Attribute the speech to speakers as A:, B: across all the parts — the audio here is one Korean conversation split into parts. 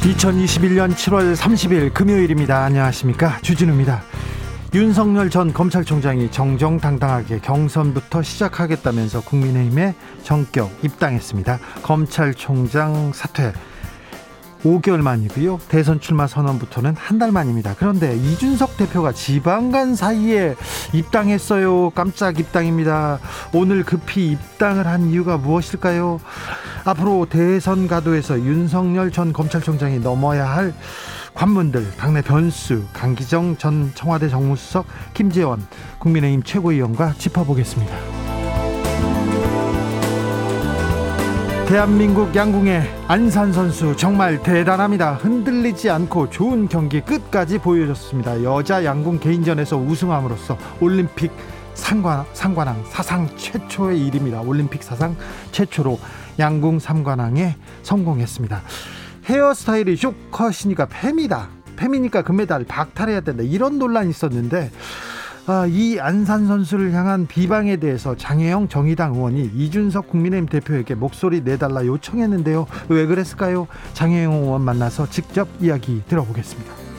A: 2021년 7월 30일 금요일입니다. 안녕하십니까. 주진우입니다. 윤석열 전 검찰총장이 정정당당하게 경선부터 시작하겠다면서 국민의힘에 전격 입당했습니다. 검찰총장 사퇴 5개월 만이고요. 대선 출마 선언부터는 한 달 만입니다. 그런데 이준석 대표가 지방간 사이에 입당했어요. 깜짝 입당입니다. 오늘 급히 입당을 한 이유가 무엇일까요? 앞으로 대선 가도에서 윤석열 전 검찰총장이 넘어야 할 관문들 당내 변수 강기정 전 청와대 정무수석 김재원 국민의힘 최고위원과 짚어보겠습니다. 대한민국 양궁의 안산 선수 정말 대단합니다. 흔들리지 않고 좋은 경기 끝까지 보여줬습니다. 여자 양궁 개인전에서 우승함으로써 올림픽 상관, 상관왕 사상 최초의 일입니다. 올림픽 사상 최초로 양궁 삼관왕에 성공했습니다. 헤어스타일이 쇼컷이니까 팸이다. 팸이니까 금메달 박탈해야 된다. 이런 논란이 있었는데 아, 이 안산 선수를 향한 비방에 대해서 장혜영 정의당 의원이 이준석 국민의힘 대표에게 목소리 내달라 요청했는데요. 왜 그랬을까요? 장혜영 의원 만나서 직접 이야기 들어보겠습니다.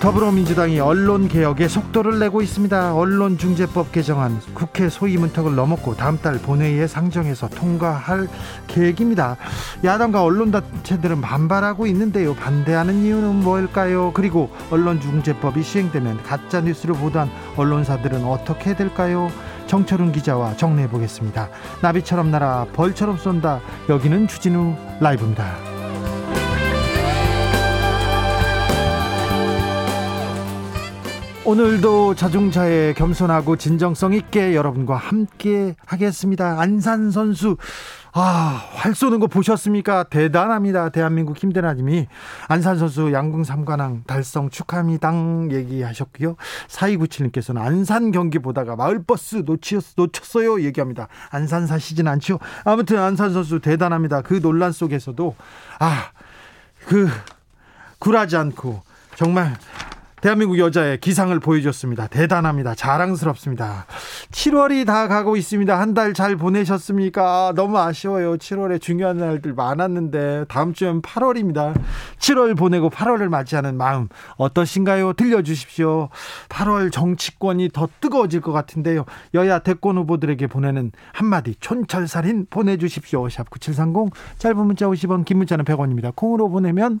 A: 더불어민주당이 언론 개혁에 속도를 내고 있습니다. 언론중재법 개정안 국회 소위 문턱을 넘었고 다음 달 본회의에 상정해서 통과할 계획입니다. 야당과 언론 단체들은 반발하고 있는데요. 반대하는 이유는 뭘까요? 그리고 언론중재법이 시행되면 가짜 뉴스를 보도한 언론사들은 어떻게 될까요? 정철훈 기자와 정리해 보겠습니다. 나비처럼 날아 벌처럼 쏜다. 여기는 주진우 라이브입니다. 오늘도 자중차에 겸손하고 진정성 있게 여러분과 함께 하겠습니다. 안산 선수 아, 활 쏘는 거 보셨습니까? 대단합니다. 대한민국 힘대나님이 안산 선수 양궁 삼관왕 달성 축하합니다. 얘기하셨고요. 4297님께서는 안산 경기 보다가 마을버스 놓쳤, 놓쳤어요. 얘기합니다. 안산 사시진 않죠? 아무튼 안산 선수 대단합니다. 그 논란 속에서도 아, 그 굴하지 않고 정말 대한민국 여자의 기상을 보여줬습니다. 대단합니다. 자랑스럽습니다. 7월이 다 가고 있습니다. 한 달 잘 보내셨습니까? 너무 아쉬워요. 7월에 중요한 날들 많았는데 다음 주엔 8월입니다. 7월 보내고 8월을 맞이하는 마음 어떠신가요? 들려주십시오. 8월 정치권이 더 뜨거워질 것 같은데요. 여야 대권 후보들에게 보내는 한마디 촌철살인 보내주십시오. 샵 9730 짧은 문자 50원 긴 문자는 100원입니다. 콩으로 보내면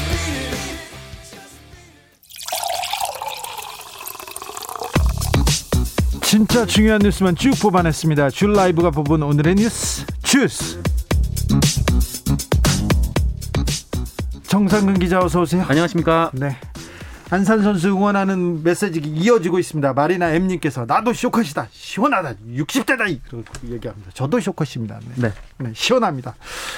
A: 진짜 중요한 뉴스만 쭉 뽑아냈습니다. 줄 라이브가 뽑은 오늘의 뉴스 주스. 정상근 기자 어서 오세요.
B: 안녕하십니까?
A: 네. 안산 선수 응원하는 메시지가 이어지고 있습니다. 마리나 M님께서 나도 쇼컷이다. 시원하다. 60대다. 이렇게 얘기합니다. 저도 쇼컷입니다. 네. 네. 네. 시원합니다.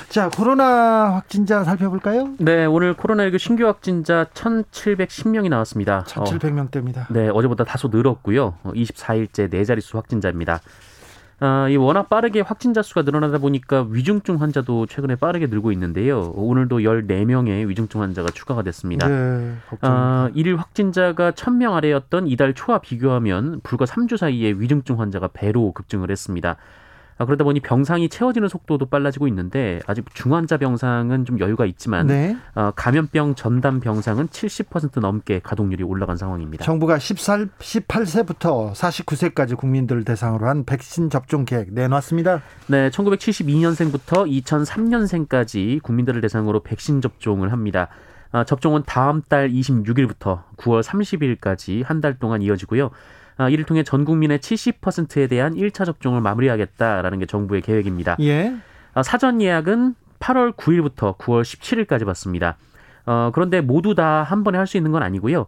A: 자, 코로나 확진자 살펴볼까요?
B: 네, 오늘 코로나19 신규 확진자 1,710명이 나왔습니다.
A: 1,700명대입니다. 어,
B: 네, 어제보다 다소 늘었고요. 24일째 네 자릿수 확진자입니다. 아, 이 워낙 빠르게 확진자 수가 늘어나다 보니까 위중증 환자도 최근에 빠르게 늘고 있는데요. 오늘도 14명의 위중증 환자가 추가가 됐습니다. 네, 아, 일일 확진자가 1000명 아래였던 이달 초와 비교하면 불과 3주 사이에 위중증 환자가 배로 급증을 했습니다. 아, 그러다 보니 병상이 채워지는 속도도 빨라지고 있는데 아직 중환자 병상은 좀 여유가 있지만 네. 어, 감염병 전담 병상은 70% 넘게 가동률이 올라간 상황입니다.
A: 정부가 14, 18세부터 49세까지 국민들을 대상으로 한 백신 접종 계획 내놨습니다.
B: 네, 1972년생부터 2003년생까지 국민들을 대상으로 백신 접종을 합니다. 아, 접종은 다음 달 26일부터 9월 30일까지 한 달 동안 이어지고요. 아, 이를 통해 전 국민의 70%에 대한 1차 접종을 마무리하겠다라는 게 정부의 계획입니다. 예. 아, 사전 예약은 8월 9일부터 9월 17일까지 받습니다. 어, 그런데 모두 다 한 번에 할 수 있는 건 아니고요.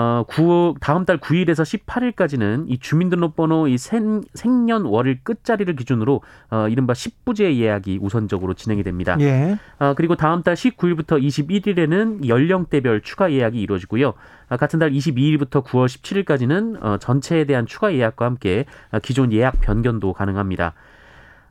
B: 어, 9, 다음 달 9일에서 18일까지는 이 주민등록번호 이 생, 생년 월일 끝자리를 기준으로 어, 이른바 10부제 예약이 우선적으로 진행이 됩니다. 예. 어, 그리고 다음 달 19일부터 21일에는 연령대별 추가 예약이 이루어지고요. 아, 같은 달 22일부터 9월 17일까지는 어, 전체에 대한 추가 예약과 함께 어, 기존 예약 변경도 가능합니다.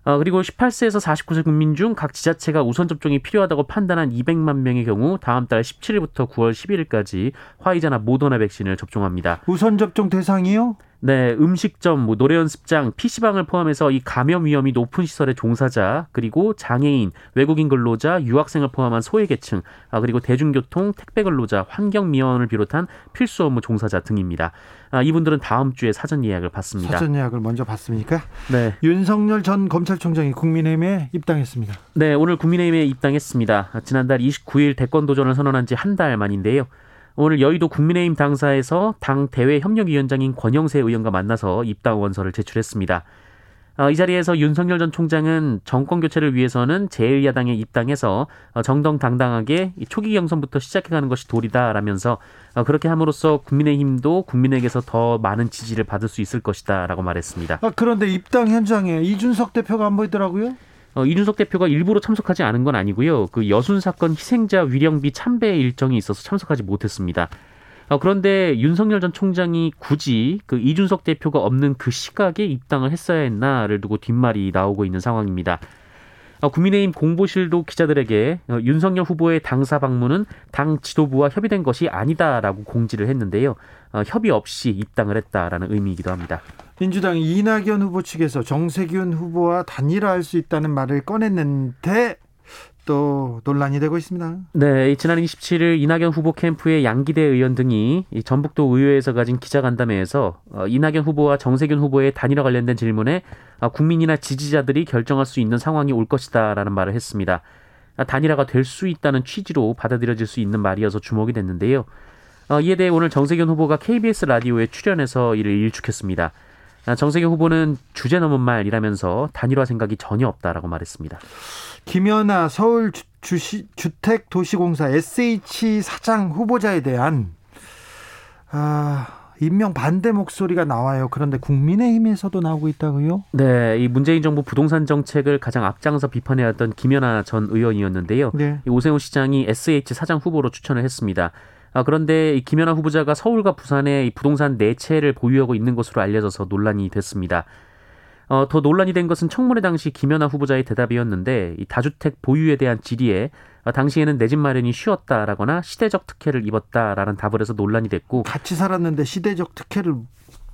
B: 어, 그리고 18세에서 49세 국민 중 각 지자체가 우선 접종이 필요하다고 판단한 200만 명의 경우 다음 달 17일부터 9월 11일까지 화이자나 모더나 백신을 접종합니다.
A: 우선 접종 대상이요?
B: 네, 음식점, 뭐 노래 연습장, PC방을 포함해서 이 감염 위험이 높은 시설의 종사자, 그리고 장애인, 외국인 근로자, 유학생을 포함한 소외계층, 아, 그리고 대중교통, 택배 근로자, 환경미화원을 비롯한 필수 업무 종사자 등입니다. 아, 이분들은 다음 주에 사전 예약을 받습니다.
A: 사전 예약을 먼저 받습니까? 네. 윤석열 전 검찰총장이 국민의힘에 입당했습니다.
B: 네, 오늘 국민의힘에 입당했습니다. 지난달 29일 대권 도전을 선언한 지 한 달 만인데요. 오늘 여의도 국민의힘 당사에서 당 대외 협력위원장인 권영세 의원과 만나서 입당 원서를 제출했습니다. 어, 이 자리에서 윤석열 전 총장은 정권 교체를 위해서는 제1야당에 입당해서 어, 정정당당하게 초기 경선부터 시작해가는 것이 도리다라면서 어, 그렇게 함으로써 국민의힘도 국민에게서 더 많은 지지를 받을 수 있을 것이다라고 말했습니다.
A: 아, 그런데 입당 현장에 이준석 대표가 안 보이더라고요.
B: 어, 이준석 대표가 일부러 참석하지 않은 건 아니고요. 그 여순 사건 희생자 위령비 참배 일정이 있어서 참석하지 못했습니다. 어, 그런데 윤석열 전 총장이 굳이 그 이준석 대표가 없는 그 시각에 입당을 했어야 했나를 두고 뒷말이 나오고 있는 상황입니다. 어, 국민의힘 공보실도 기자들에게 어, 윤석열 후보의 당사 방문은 당 지도부와 협의된 것이 아니다라고 공지를 했는데요. 어, 협의 없이 입당을 했다라는 의미이기도 합니다.
A: 민주당 이낙연 후보 측에서 정세균 후보와 단일화할 수 있다는 말을 꺼냈는데 또 논란이 되고 있습니다.
B: 네, 지난 27일 이낙연 후보 캠프의 양기대 의원 등이 전북도 의회에서 가진 기자간담회에서 어, 이낙연 후보와 정세균 후보의 단일화 관련된 질문에 어, 국민이나 지지자들이 결정할 수 있는 상황이 올 것이다라는 말을 했습니다. 아, 단일화가 될 수 있다는 취지로 받아들여질 수 있는 말이어서 주목이 됐는데요. 어, 이에 대해 오늘 정세균 후보가 KBS 라디오에 출연해서 이를 일축했습니다. 아, 정세균 후보는 주제 넘은 말이라면서 단일화 생각이 전혀 없다라고 말했습니다.
A: 김연아 서울 주시, 주택도시공사 SH 사장 후보자에 대한 아, 임명 반대 목소리가 나와요. 그런데 국민의힘에서도 나오고 있다고요?
B: 네, 이 문재인 정부 부동산 정책을 가장 앞장서 비판해왔던 김연아 전 의원이었는데요. 네. 오세훈 시장이 SH 사장 후보로 추천을 했습니다. 아, 그런데 김연아 후보자가 서울과 부산에 부동산 네 채를 보유하고 있는 것으로 알려져서 논란이 됐습니다. 어, 더 논란이 된 것은 청문회 당시 김연아 후보자의 대답이었는데 이 다주택 보유에 대한 질의에 어, 당시에는 내 집 마련이 쉬웠다라거나 시대적 특혜를 입었다라는 답을 해서 논란이 됐고
A: 같이 살았는데 시대적 특혜를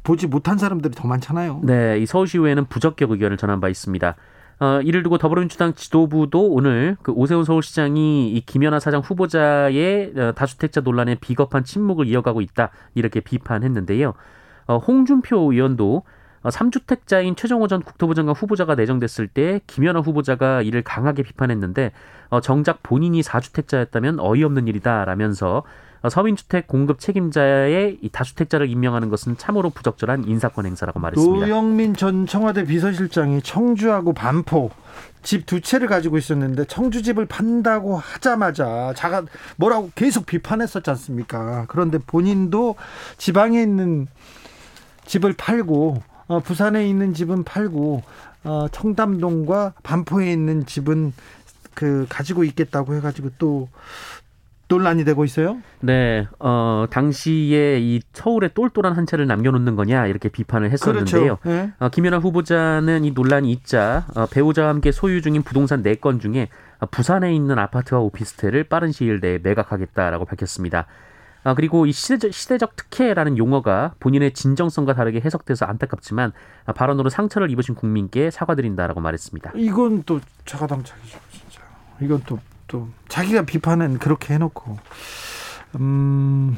A: 보지 못한 사람들이 더 많잖아요.
B: 네, 이 서울시의회는 부적격 의견을 전한 바 있습니다. 어, 이를 두고 더불어민주당 지도부도 오늘 그 오세훈 서울시장이 이 김연아 사장 후보자의 어, 다주택자 논란에 비겁한 침묵을 이어가고 있다 이렇게 비판했는데요. 어, 홍준표 의원도 3주택자인 어, 최종호 전 국토부 장관 후보자가 내정됐을 때 김연아 후보자가 이를 강하게 비판했는데 어, 정작 본인이 4주택자였다면 어이없는 일이다라면서 어, 서민주택 공급 책임자의 이 다주택자를 임명하는 것은 참으로 부적절한 인사권 행사라고 말했습니다.
A: 노영민 전 청와대 비서실장이 청주하고 반포 집 두 채를 가지고 있었는데 청주 집을 판다고 하자마자 자가 뭐라고 계속 비판했었지 않습니까? 그런데 본인도 지방에 있는 집을 팔고 어, 부산에 있는 집은 팔고 어, 청담동과 반포에 있는 집은 그 가지고 있겠다고 해가지고 또 논란이 되고 있어요?
B: 네, 어, 당시에 이 서울에 똘똘한 한 채를 남겨놓는 거냐 이렇게 비판을 했었는데요. 그렇죠. 네. 어, 김연아 후보자는 이 논란이 있자 어, 배우자와 함께 소유 중인 부동산 4건 중에 부산에 있는 아파트와 오피스텔을 빠른 시일 내에 매각하겠다라고 밝혔습니다. 아, 그리고 이 시대적, 시대적 특혜라는 용어가 본인의 진정성과 다르게 해석돼서 안타깝지만 아, 발언으로 상처를 입으신 국민께 사과드린다라고 말했습니다.
A: 이건 또 자가당착이죠, 진짜. 이건 또, 또, 자기가 비판은 그렇게 해놓고, 음,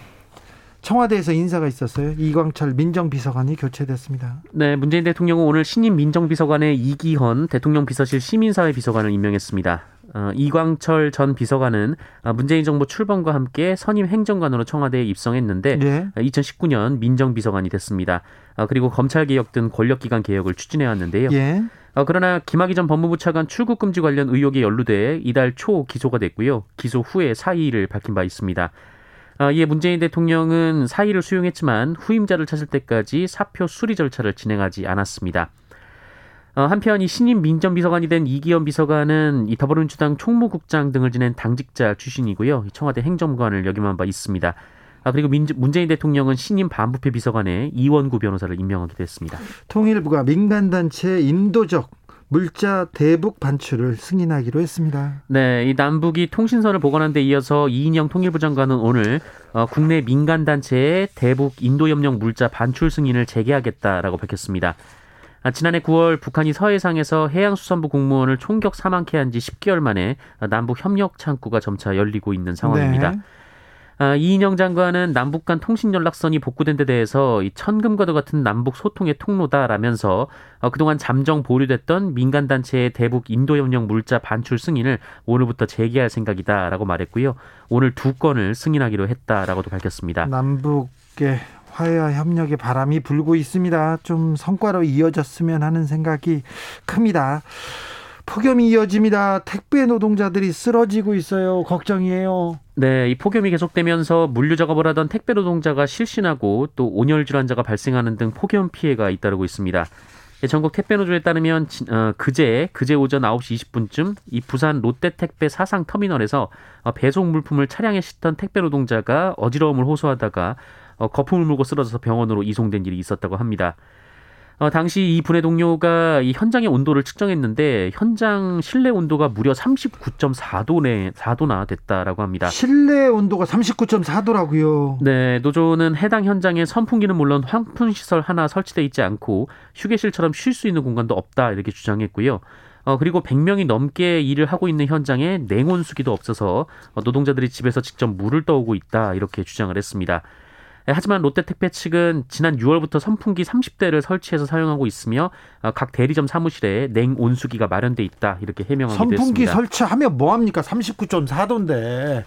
A: 청와대에서 인사가 있었어요. 이광철 민정비서관이 교체됐습니다.
B: 네, 문재인 대통령은 오늘 신임 민정비서관의 이기헌 대통령 비서실 시민사회 비서관을 임명했습니다. 어, 이광철 전 비서관은 어, 문재인 정부 출범과 함께 선임 행정관으로 청와대에 입성했는데
A: 예.
B: 2019년 민정비서관이 됐습니다. 어, 그리고 검찰개혁 등 권력기관 개혁을 추진해왔는데요.
A: 예.
B: 어, 그러나 김학의 전 법무부 차관 출국 금지 관련 의혹에 연루돼 이달 초 기소가 됐고요. 기소 후에 사의를 밝힌 바 있습니다. 어, 이에 문재인 대통령은 사의를 수용했지만 후임자를 찾을 때까지 사표 수리 절차를 진행하지 않았습니다. 어, 한편 이 신임 민정비서관이 된 이기현 비서관은 이 더불어민주당 총무국장 등을 지낸 당직자 출신이고요. 청와대 행정관을 역임한 바 있습니다. 아, 그리고 민, 문재인 대통령은 신임 반부패 비서관에 이원구 변호사를 임명하게 됐습니다.
A: 통일부가 민간단체 인도적 물자 대북 반출을 승인하기로 했습니다.
B: 네, 이 남북이 통신선을 복원한 데 이어서 이인영 통일부 장관은 오늘 어, 국내 민간 단체의 대북 인도 협력 물자 반출 승인을 재개하겠다라고 밝혔습니다. 아, 지난해 9월 북한이 서해상에서 해양수산부 공무원을 총격 사망케 한 지 10개월 만에 남북 협력 창구가 점차 열리고 있는 상황입니다.
A: 네.
B: 아, 이인영 장관은 남북 간 통신 연락선이 복구된 데 대해서 이 천금과도 같은 남북 소통의 통로다라면서 어, 그동안 잠정 보류됐던 민간 단체의 대북 인도 협력 물자 반출 승인을 오늘부터 재개할 생각이다라고 말했고요. 오늘 두 건을 승인하기로 했다라고도 밝혔습니다.
A: 남북의 화해와 협력의 바람이 불고 있습니다. 좀 성과로 이어졌으면 하는 생각이 큽니다. 폭염이 이어집니다. 택배 노동자들이 쓰러지고 있어요. 걱정이에요.
B: 네, 이 폭염이 계속되면서 물류 작업을 하던 택배 노동자가 실신하고 또 온열 질환자가 발생하는 등 폭염 피해가 잇따르고 있습니다. 예, 전국 택배 노조에 따르면 지- 어, 그제 그제 오전 9시 20분쯤 이 부산 롯데 택배 사상 터미널에서 어, 배송 물품을 차량에 싣던 택배 노동자가 어지러움을 호소하다가 어, 거품을 물고 쓰러져서 병원으로 이송된 일이 있었다고 합니다. 어, 당시 이 분해 동료가 이 현장의 온도를 측정했는데 현장 실내 온도가 무려 39.4도네 4도나 됐다라고 합니다.
A: 실내 온도가 39.4도라고요.
B: 네, 노조는 해당 현장에 선풍기는 물론 환풍 시설 하나 설치돼 있지 않고 휴게실처럼 쉴 수 있는 공간도 없다 이렇게 주장했고요. 어, 그리고 100명이 넘게 일을 하고 있는 현장에 냉온수기도 없어서 어, 노동자들이 집에서 직접 물을 떠오고 있다 이렇게 주장을 했습니다. 예, 하지만 롯데택배 측은 지난 6월부터 선풍기 30대를 설치해서 사용하고 있으며 어, 각 대리점 사무실에 냉 온수기가 마련돼 있다 이렇게 해명하기도
A: 선풍기
B: 했습니다.
A: 설치하면 뭐 합니까? 39.4도인데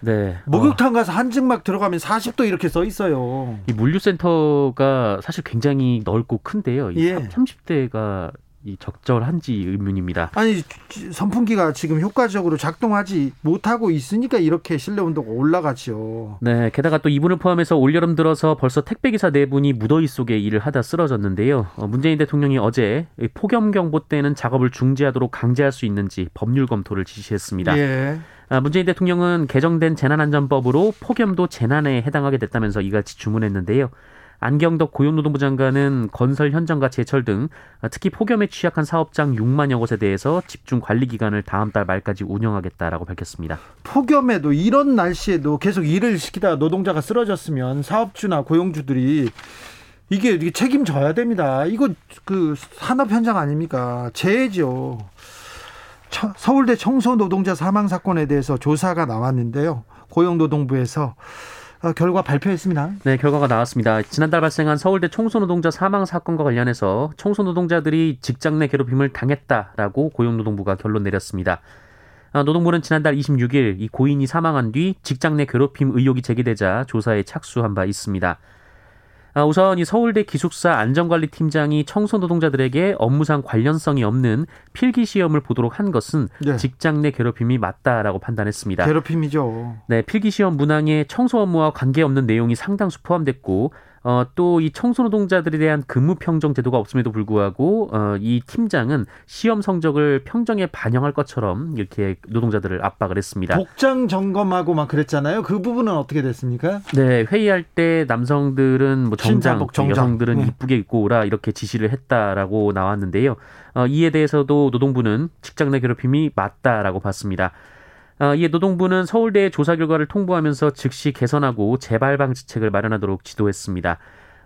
B: 네, 어,
A: 목욕탕 가서 한증막 들어가면 40도 이렇게 써 있어요.
B: 이 물류센터가 사실 굉장히 넓고 큰데요. 이
A: 예.
B: 30대가 이 적절한지 의문입니다.
A: 아니 선풍기가 지금 효과적으로 작동하지 못하고 있으니까 이렇게 실내 온도가 올라가죠.
B: 네, 게다가 또 이분을 포함해서 올여름 들어서 벌써 택배 기사 네 분이 무더위 속에 일을 하다 쓰러졌는데요. 어, 문재인 대통령이 어제 이 폭염 경보 때는 작업을 중지하도록 강제할 수 있는지 법률 검토를 지시했습니다.
A: 예.
B: 아, 문재인 대통령은 개정된 재난안전법으로 폭염도 재난에 해당하게 됐다면서 이같이 주문했는데요. 안경덕 고용노동부 장관은 건설 현장과 제철 등 아, 특히 폭염에 취약한 사업장 6만여 곳에 대해서 집중 관리 기간을 다음 달 말까지 운영하겠다라고 밝혔습니다.
A: 폭염에도 이런 날씨에도 계속 일을 시키다 노동자가 쓰러졌으면 사업주나 고용주들이 이게 이게 책임져야 됩니다. 이거 그 산업 현장 아닙니까? 재해죠. 처- 서울대 청소 노동자 사망 사건에 대해서 조사가 나왔는데요. 고용노동부에서 어, 결과 발표했습니다.
B: 네, 결과가 나왔습니다. 지난달 발생한 서울대 청소노동자 사망 사건과 관련해서 청소노동자들이 직장 내 괴롭힘을 당했다라고 고용노동부가 결론 내렸습니다. 아, 노동부는 지난달 26일 이 고인이 사망한 뒤 직장 내 괴롭힘 의혹이 제기되자 조사에 착수한 바 있습니다. 아, 우선 이 서울대 기숙사 안전관리팀장이 청소 노동자들에게 업무상 관련성이 없는 필기 시험을 보도록 한 것은
A: 네.
B: 직장 내 괴롭힘이 맞다라고 판단했습니다.
A: 괴롭힘이죠.
B: 네, 필기 시험 문항에 청소 업무와 관계없는 내용이 상당수 포함됐고, 어, 또 이 청소 노동자들에 대한 근무 평정 제도가 없음에도 불구하고, 어, 이 팀장은 시험 성적을 평정에 반영할 것처럼 이렇게 노동자들을 압박을 했습니다.
A: 복장 점검하고 막 그랬잖아요. 그 부분은 어떻게 됐습니까?
B: 네, 회의할 때 남성들은 뭐 정장,
A: 정장.
B: 여성들은
A: 네.
B: 이쁘게 입고 오라 이렇게 지시를 했다라고 나왔는데요. 어, 이에 대해서도 노동부는 직장 내 괴롭힘이 맞다라고 봤습니다. 어, 이에 노동부는 서울대의 조사 결과를 통보하면서 즉시 개선하고 재발 방지책을 마련하도록 지도했습니다.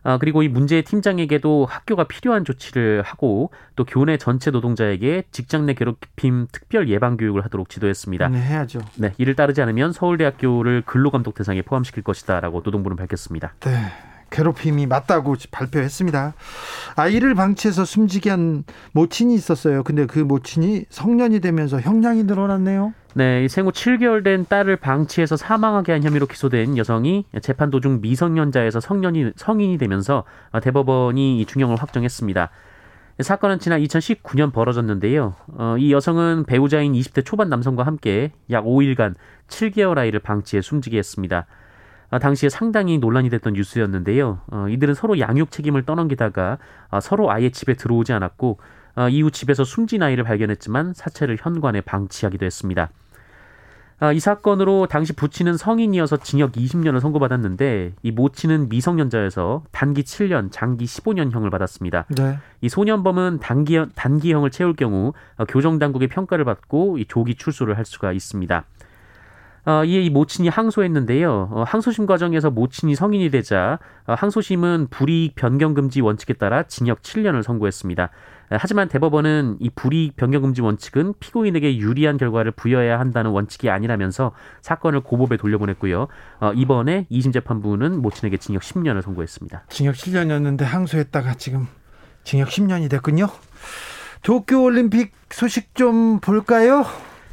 B: 아, 그리고 이 문제의 팀장에게도 학교가 필요한 조치를 하고 또 교내 전체 노동자에게 직장 내 괴롭힘 특별 예방 교육을 하도록 지도했습니다.
A: 네, 해야죠.
B: 네, 이를 따르지 않으면 서울대학교를 근로감독 대상에 포함시킬 것이다라고 노동부는 밝혔습니다.
A: 네. 괴롭힘이 맞다고 발표했습니다. 아이를 방치해서 숨지게 한 모친이 있었어요. 근데 그 모친이 성년이 되면서 형량이 늘어났네요.
B: 네, 생후 7개월 된 딸을 방치해서 사망하게 한 혐의로 기소된 여성이 재판 도중 미성년자에서 성년이 성인이 되면서 대법원이 중형을 확정했습니다. 사건은 지난 2019년 벌어졌는데요. 어, 이 여성은 배우자인 20대 초반 남성과 함께 약 5일간 7개월 아이를 방치해 숨지게 했습니다. 아, 당시에 상당히 논란이 됐던 뉴스였는데요. 어, 이들은 서로 양육 책임을 떠넘기다가 아, 서로 아예 집에 들어오지 않았고 아, 이후 집에서 숨진 아이를 발견했지만 사체를 현관에 방치하기도 했습니다. 이 사건으로 당시 부친은 성인이어서 징역 20년을 선고받았는데 이 모친은 미성년자여서 단기 7년, 장기 15년형을 받았습니다. 네. 이 소년범은 단기 단기형을 채울 경우 교정 당국의 평가를 받고 이 조기 출소를 할 수가 있습니다. 어, 이에 이 모친이 항소했는데요. 어, 항소심 과정에서 모친이 성인이 되자 어, 항소심은 불이익 변경 금지 원칙에 따라 징역 7년을 선고했습니다. 하지만 대법원은 이 불이익 변경 금지 원칙은 피고인에게 유리한 결과를 부여해야 한다는 원칙이 아니라면서 사건을 고법에 돌려보냈고요. 어, 이번에 2심 재판부는 모친에게 징역 10년을 선고했습니다.
A: 징역 7년이었는데 항소했다가 지금 징역 10년이 됐군요. 도쿄 올림픽 소식 좀 볼까요?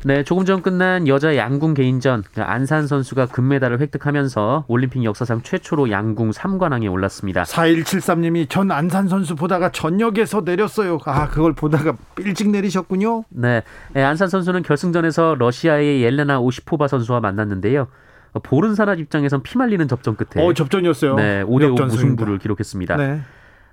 B: 네, 조금 전 끝난 여자 양궁 개인전 안산 선수가 금메달을 획득하면서 올림픽 역사상 최초로 양궁 3관왕에 올랐습니다.
A: 4173님이 전 안산 선수 보다가 전역에서 내렸어요. 아, 그걸 보다가 일찍 내리셨군요.
B: 네, 네 안산 선수는 결승전에서 러시아의 옐레나 오시포바 선수와 만났는데요. 보른사납 입장에선 피말리는 접전 끝에
A: 어, 접전이었어요.
B: 네, 5대5 무승부를 기록했습니다. 네.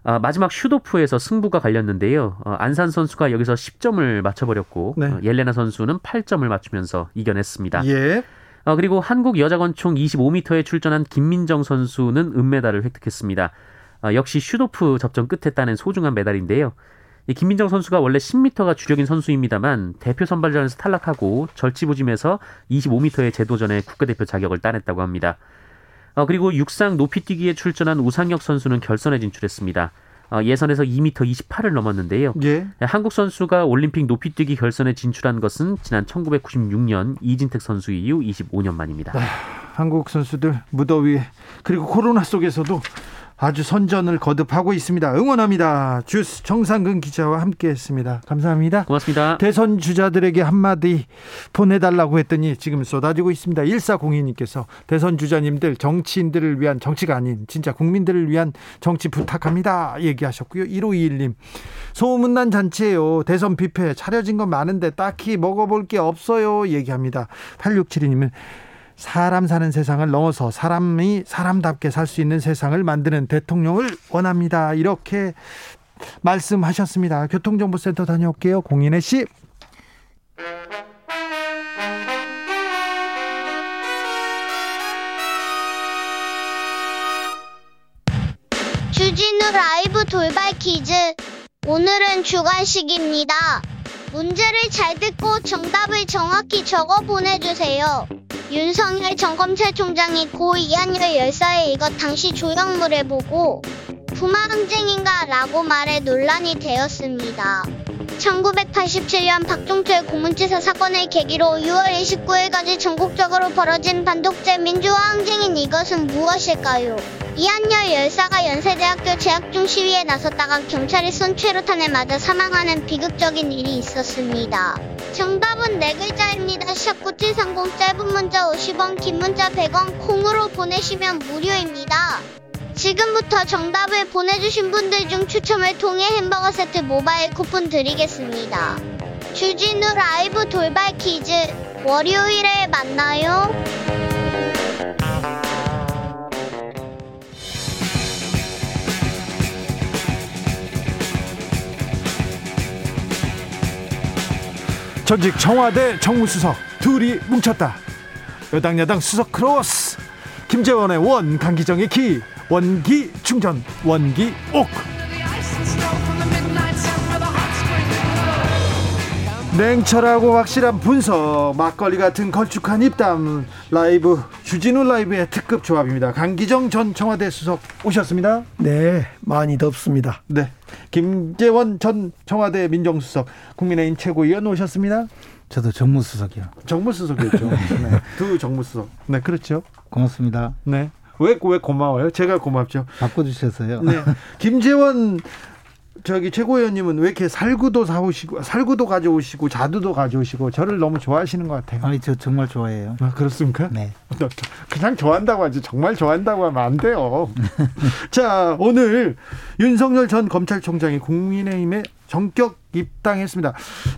B: 아, 마지막 슈도프에서 승부가 갈렸는데요. 어, 안산 선수가 여기서 10점을 맞춰버렸고 네. 어, 옐레나 선수는 8점을 맞추면서 이겨냈습니다. 예. 어, 그리고 한국 여자 권총 25m에 출전한 김민정 선수는 은메달을 획득했습니다. 어, 역시 슈도프 접전 끝에 따낸 소중한 메달인데요. 이 김민정 선수가 원래 10m가 주력인 선수입니다만 대표 선발전에서 탈락하고 절치부짐해서 25m의 재도전에 국가대표 자격을 따냈다고 합니다. 어, 그리고 육상 높이뛰기에 출전한 우상혁 선수는 결선에 진출했습니다. 어, 예선에서 2m 28을 넘었는데요. 예. 한국 선수가 올림픽 높이뛰기 결선에 진출한 것은 지난 1996년 이진택 선수 이후 25년 만입니다. 아,
A: 한국 선수들 무더위 그리고 코로나 속에서도 아주 선전을 거듭하고 있습니다. 응원합니다. 주스 정상근 기자와 함께했습니다. 감사합니다.
B: 고맙습니다.
A: 대선 주자들에게 한마디 보내달라고 했더니 지금 쏟아지고 있습니다. 1402님께서 대선 주자님들 정치인들을 위한 정치가 아닌 진짜 국민들을 위한 정치 부탁합니다. 얘기하셨고요. 1521님 소문난 잔치예요. 대선 뷔페 차려진 건 많은데 딱히 먹어볼 게 없어요. 얘기합니다. 8672님은 사람 사는 세상을 넘어서 사람이 사람답게 살 수 있는 세상을 만드는 대통령을 원합니다. 이렇게 말씀하셨습니다. 교통정보센터 다녀올게요. 공인혜 씨.
C: 주진우 라이브 돌발 퀴즈. 오늘은 주관식입니다. 문제를 잘 듣고 정답을 정확히 적어 보내주세요. 윤석열 전 검찰총장이 고 이한열 열사의 이것 당시 조형물을 보고 부마항쟁인가 라고 말해 논란이 되었습니다. 1987년 박종철 고문치사 사건을 계기로 6월 29일까지 전국적으로 벌어진 반독재 민주화 항쟁인 이것은 무엇일까요? 이한열 열사가 연세대학교 재학 중 시위에 나섰다가 경찰이 쏜 최루탄에 맞아 사망하는 비극적인 일이 있었습니다. 정답은 네 글자입니다. 샵9730 짧은 문자 50원 긴 문자 100원 콩으로 보내시면 무료입니다. 지금부터 정답을 보내주신 분들 중 추첨을 통해 햄버거 세트 모바일 쿠폰 드리겠습니다. 주진우 라이브 돌발 퀴즈 월요일에 만나요.
A: 전직 청와대 정무수석 둘이 뭉쳤다. 여당 야당 수석 크로스 김재원의 원 강기정의 기 원기 충전 원기 옥 냉철하고 확실한 분석, 막걸리 같은 걸쭉한 입담, 라이브 주진우 라이브의 특급 조합입니다. 강기정 전 청와대 수석 오셨습니다.
D: 네, 많이 덥습니다.
A: 네, 김재원 전 청와대 민정수석, 국민의힘 최고위원 오셨습니다.
E: 저도 정무수석이요.
A: 정무수석이었죠. 네, 두 정무수석. 네, 그렇죠.
E: 고맙습니다.
A: 네. 왜, 왜 고마워요? 제가 고맙죠.
E: 바꿔주셔서요.
A: 네. 김재원 저기 최고위원님은 왜 이렇게 살구도 사오시고 살구도 가져오시고 자두도 가져오시고 저를 너무 좋아하시는 것 같아요.
E: 아니 저 정말 좋아해요.
A: 아, 그렇습니까?
E: 네.
A: 그냥 좋아한다고 하지 정말 좋아한다고 하면 안 돼요. 자 오늘 윤석열 전 검찰총장이 국민의힘에 전격 입당했습니다.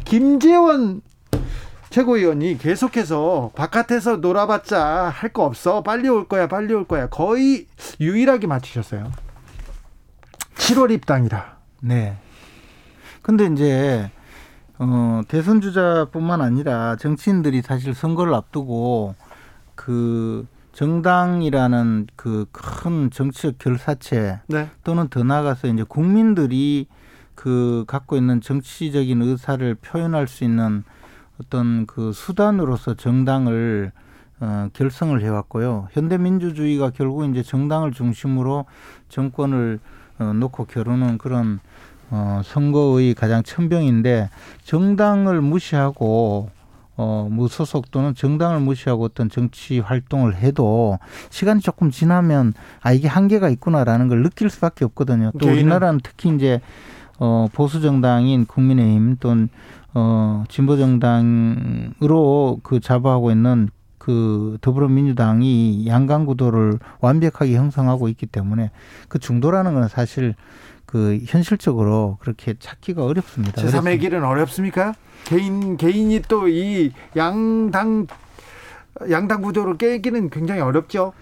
A: 김재원 최고위원이 계속해서 바깥에서 놀아봤자 할 거 없어 빨리 올 거야 빨리 올 거야 거의 유일하게 맞추셨어요. 7월 입당이라.
E: 네. 근데 이제 어 대선 주자뿐만 아니라 정치인들이 사실 선거를 앞두고 그 정당이라는 그 큰 정치적 결사체
A: 네.
E: 또는 더 나아가서 이제 국민들이 그 갖고 있는 정치적인 의사를 표현할 수 있는 어떤 그 수단으로서 정당을 어, 결성을 해왔고요. 현대민주주의가 결국 이제 정당을 중심으로 정권을 어, 놓고 겨루는 그런 어, 선거의 가장 천병인데 정당을 무시하고 어, 무소속 또는 정당을 무시하고 어떤 정치 활동을 해도 시간이 조금 지나면 아 이게 한계가 있구나라는 걸 느낄 수밖에 없거든요. 또 우리나라는 특히 이제 어, 보수 정당인 국민의힘 또는 어, 진보 정당으로 그 자부하고 있는 그 더불어민주당이 양강 구도를 완벽하게 형성하고 있기 때문에 그 중도라는 건 사실 그 현실적으로 그렇게 찾기가 어렵습니다.
A: 제3의
E: 그래서
A: 길은 어렵습니까? 개인 개인이 또 이 양당 양당 구조를 깨기는 굉장히 어렵죠.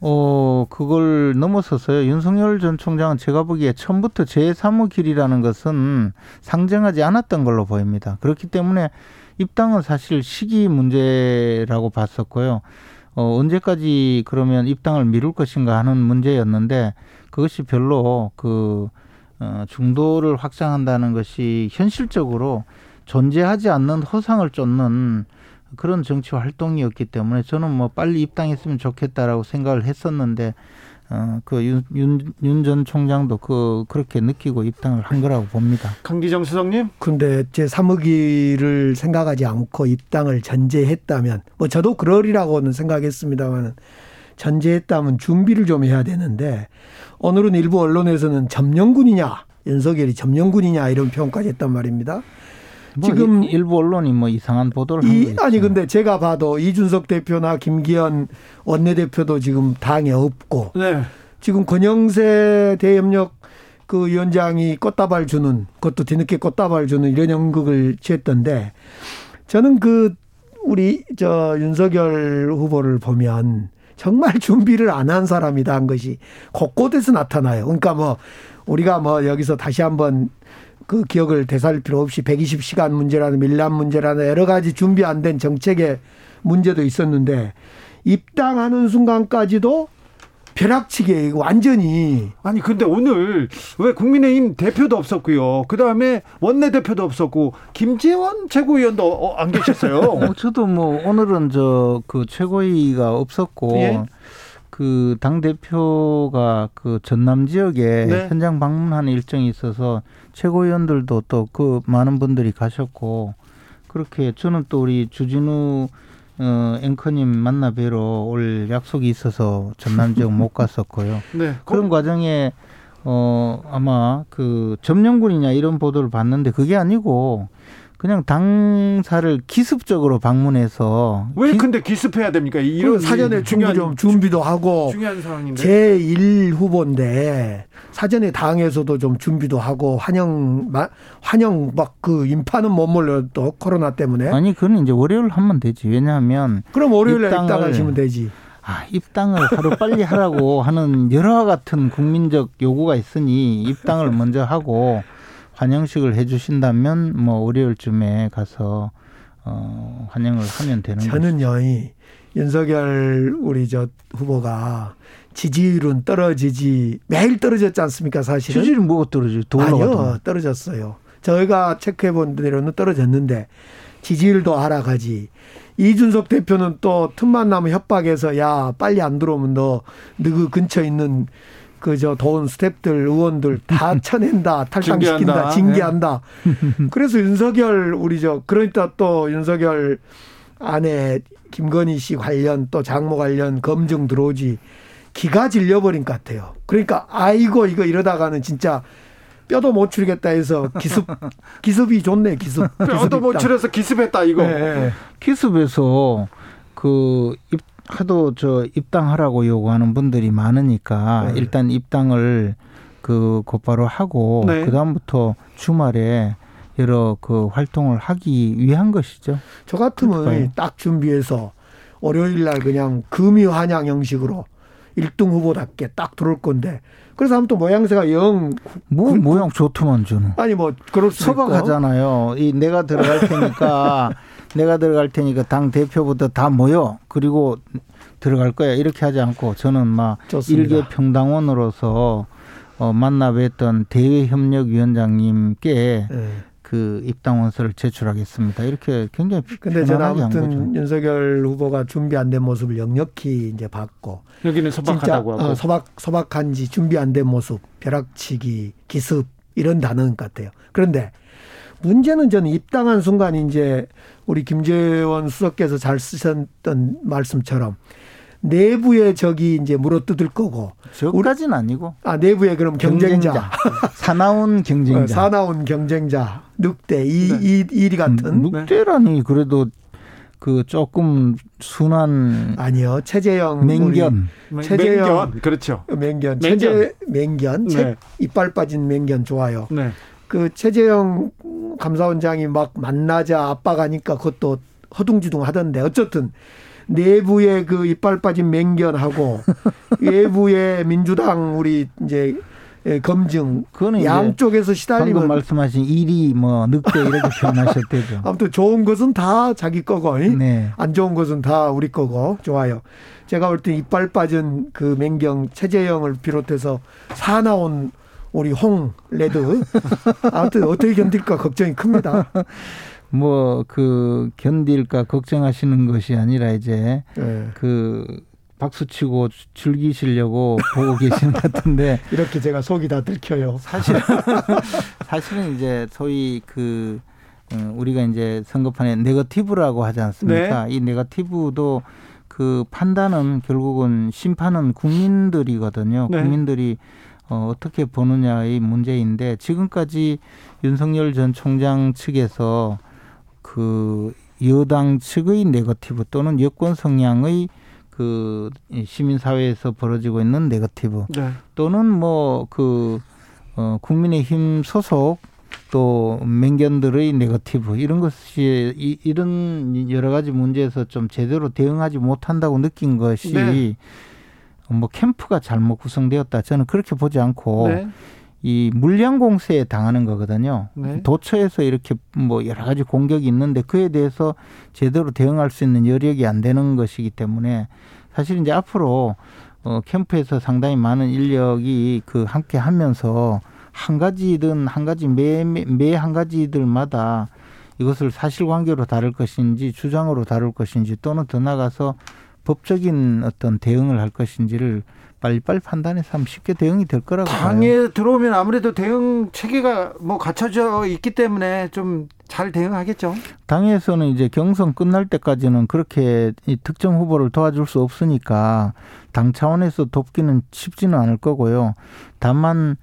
E: 어, 그걸 넘어서서요. 윤석열 전 총장은 제가 보기에 처음부터 제3의 길이라는 것은 상정하지 않았던 걸로 보입니다. 그렇기 때문에 입당은 사실 시기 문제라고 봤었고요. 어, 언제까지 그러면 입당을 미룰 것인가 하는 문제였는데 그것이 별로 그, 어, 중도를 확장한다는 것이 현실적으로 존재하지 않는 허상을 쫓는 그런 정치 활동이었기 때문에 저는 뭐 빨리 입당했으면 좋겠다라고 생각을 했었는데 어그윤윤 전 총장도 그 그렇게 느끼고 입당을 한 거라고 봅니다.
A: 강기정 수석님.
D: 근데 제 3억이를 생각하지 않고 입당을 전제했다면 뭐 저도 그러리라고는 생각했습니다만 전제했다면 준비를 좀 해야 되는데 오늘은 일부 언론에서는 점령군이냐 윤석열이 점령군이냐 이런 표현까지 했단 말입니다.
E: 뭐
D: 지금
E: 일- 일부 언론이 뭐 이상한 보도를 한
D: 이. 아니 근데 제가 봐도 이준석 대표나 김기현 원내대표도 지금 당에 없고
A: 네.
D: 지금 권영세 대협력 그 위원장이 꽃다발 주는 그것도 뒤늦게 꽃다발 주는 이런 연극을 취했던데 저는 그 우리 저 윤석열 후보를 보면 정말 준비를 안 한 사람이다 한 것이 곳곳에서 나타나요. 그러니까 뭐 우리가 뭐 여기서 다시 한번 그 기억을 되살릴 필요 없이 120시간 문제라는 밀란 문제라는 여러 가지 준비 안 된 정책의 문제도 있었는데 입당하는 순간까지도 벼락치기 완전히
A: 아니 근데 오늘 왜 국민의힘 대표도 없었고요. 그 다음에 원내 대표도 없었고 김재원 최고위원도 어, 안 계셨어요.
E: 어, 저도 뭐 오늘은 저 그 최고위가 없었고
A: 예.
E: 그 당 대표가 그 전남 지역에
A: 네.
E: 현장 방문하는 일정이 있어서 최고위원들도 또 그 많은 분들이 가셨고 그렇게 저는 또 우리 주진우 어, 앵커님 만나 뵈러 올 약속이 있어서 전남 지역 못 갔었고요.
A: 네.
E: 그런 과정에 어 아마 그 점령군이냐 이런 보도를 봤는데 그게 아니고 그냥 당사를 기습적으로 방문해서
A: 왜
E: 기-
A: 근데 기습해야 됩니까? 이런
D: 그 사전에
A: 중요한
D: 좀 준비도 하고
A: 중요한 상황인데.
D: 제1 후보인데 사전에 당에서도 좀 준비도 하고 환영 마- 환영 막 그 인파는 못 몰려도 코로나 때문에
E: 아니 그건 이제 월요일 하면 되지 왜냐하면
D: 그럼 월요일에
E: 입당을-
D: 입당하시면 되지.
E: 아 입당을 하루 빨리 하라고 하는 여러 같은 국민적 요구가 있으니 입당을 먼저 하고 환영식을 해주신다면 뭐 월요일쯤에 가서 어 환영을 하면 되는 거죠.
D: 저는요, 이 윤석열 우리 저 후보가 지지율은 떨어지지 매일 떨어졌지 않습니까 사실은?
E: 지지율이 뭐가 떨어져?
D: 아니요 떨어졌어요. 저희가 체크해 본 대로는 떨어졌는데 지지율도 알아가지. 이준석 대표는 또 틈만 나면 협박해서 야 빨리 안 들어오면 너 너그 근처 있는 그저 더운 스탭들 의원들 다 쳐낸다 탈당시킨다
A: 징계한다.
D: 징계한다. 그래서 윤석열 우리 저 그러니까 또 윤석열 안에 김건희 씨 관련 또 장모 관련 검증 들어오지 기가 질려버린 것 같아요. 그러니까 아이고 이거 이러다가는 진짜 뼈도 못 추리겠다 해서 기습 기습이 좋네 기습.
A: 뼈도 못 추려서 기습했다 이거.
D: 네.
E: 기습에서 그 입, 하도 저 입당하라고 요구하는 분들이 많으니까
D: 네.
E: 일단 입당을 그 곧바로 하고
A: 네.
E: 그 다음부터 주말에 여러 그 활동을 하기 위한 것이죠.
D: 저 같으면
E: 그러니까요.
D: 딱 준비해서 월요일 날 그냥 금이 환영 형식으로 1등 후보답게 딱 들어올 건데 그래서 아무튼 모양새가 영
E: 뭐
D: 그-
E: 모양 좋더만 저는.
D: 아니 뭐 그럴 수도 있고
E: 서박하잖아요. 이 내가 들어갈 테니까 내가 들어갈 테니까 당 대표부터 다 모여 그리고 들어갈 거야 이렇게 하지 않고 저는 막
D: 좋습니다.
E: 일개 평당원으로서 어, 만나 뵀던 대외협력위원장님께
D: 예.
E: 그 입당 원서를 제출하겠습니다. 이렇게 굉장히
D: 근데 저는. 아무튼 윤석열 후보가 준비 안 된 모습을 역력히 이제 봤고
A: 여기는 소박하다고 하고.
D: 어, 소박 소박한지 준비 안 된 모습, 벼락치기, 기습 이런 단어인 것 같아요. 그런데 문제는 저는 입당한 순간 이제 우리 김재원 수석께서 잘 쓰셨던 말씀처럼 내부에 적이 이제 물어뜯을 거고
E: 저까지는 아니고
D: 아 내부에 그럼 경쟁자,
E: 사나운 경쟁자.
D: 어, 사나운 경쟁자 늑대 이,
A: 네.
D: 이 일이 같은
E: 늑대라니 그래도 그 조금 순한
D: 아니요 최재형
E: 맹견.
D: 우리 최재형
A: 맹견. 그렇죠.
D: 맹견. 최재 맹견,
A: 네.
D: 채- 이빨 빠진 맹견 좋아요.
A: 네.
D: 그 최재형 감사원장이 막 만나자 압박하니까 그것도 허둥지둥 하던데 어쨌든 내부의 그 이빨 빠진 맹견하고 외부의 민주당 우리 이제 예, 검증
E: 그거는
D: 양쪽에서 시달리면
E: 말씀하신 일이 뭐 늑대 이렇게 표현하셨대죠.
D: 아무튼 좋은 것은 다 자기 거고
E: 네.
D: 안 좋은 것은 다 우리 거고 좋아요. 제가 볼 때 이빨 빠진 그 맹경 최재형을 비롯해서 사나운 우리 홍 레드 아무튼 어떻게 견딜까 걱정이 큽니다.
E: 뭐 그 견딜까 걱정하시는 것이 아니라 이제
D: 예.
E: 그 박수 치고 즐기시려고 보고 계시는 것 같은데
D: 이렇게 제가 속이 다 들켜요.
E: 사실 사실은 이제 소위 그 어, 우리가 이제 선거판에 네거티브라고 하지 않습니까? 이 네거티브도 그 판단은 결국은 심판은 국민들이거든요.
A: 네.
E: 국민들이 어, 어떻게 보느냐의 문제인데 지금까지 윤석열 전 총장 측에서 그 여당 측의 네거티브 또는 여권 성향의 그 시민사회에서 벌어지고 있는 네거티브
A: 네.
E: 또는 뭐그 어, 국민의힘 소속 또 맹견들의 네거티브 이런 것이 이, 이런 여러 가지 문제에서 좀 제대로 대응하지 못한다고 느낀 것이
A: 네.
E: 뭐 캠프가 잘못 구성되었다 저는 그렇게 보지 않고
A: 네.
E: 이 물량 공세에 당하는 거거든요.
A: 네.
E: 도처에서 이렇게 뭐 여러 가지 공격이 있는데 그에 대해서 제대로 대응할 수 있는 여력이 안 되는 것이기 때문에 사실 이제 앞으로 어 캠프에서 상당히 많은 인력이 그 함께 하면서 한 가지든 한 가지 매 매 한 가지들마다 이것을 사실관계로 다룰 것인지 주장으로 다룰 것인지 또는 더 나가서 법적인 어떤 대응을 할 것인지를 빨리빨리 판단해서 하면 쉽게 대응이 될 거라고 봐요.
A: 당에 들어오면 아무래도 대응 체계가 뭐 갖춰져 있기 때문에 좀 잘 대응하겠죠.
E: 당에서는 이제 경선 끝날 때까지는 그렇게 이 특정 후보를 도와줄 수 없으니까 당 차원에서 돕기는 쉽지는 않을 거고요. 다만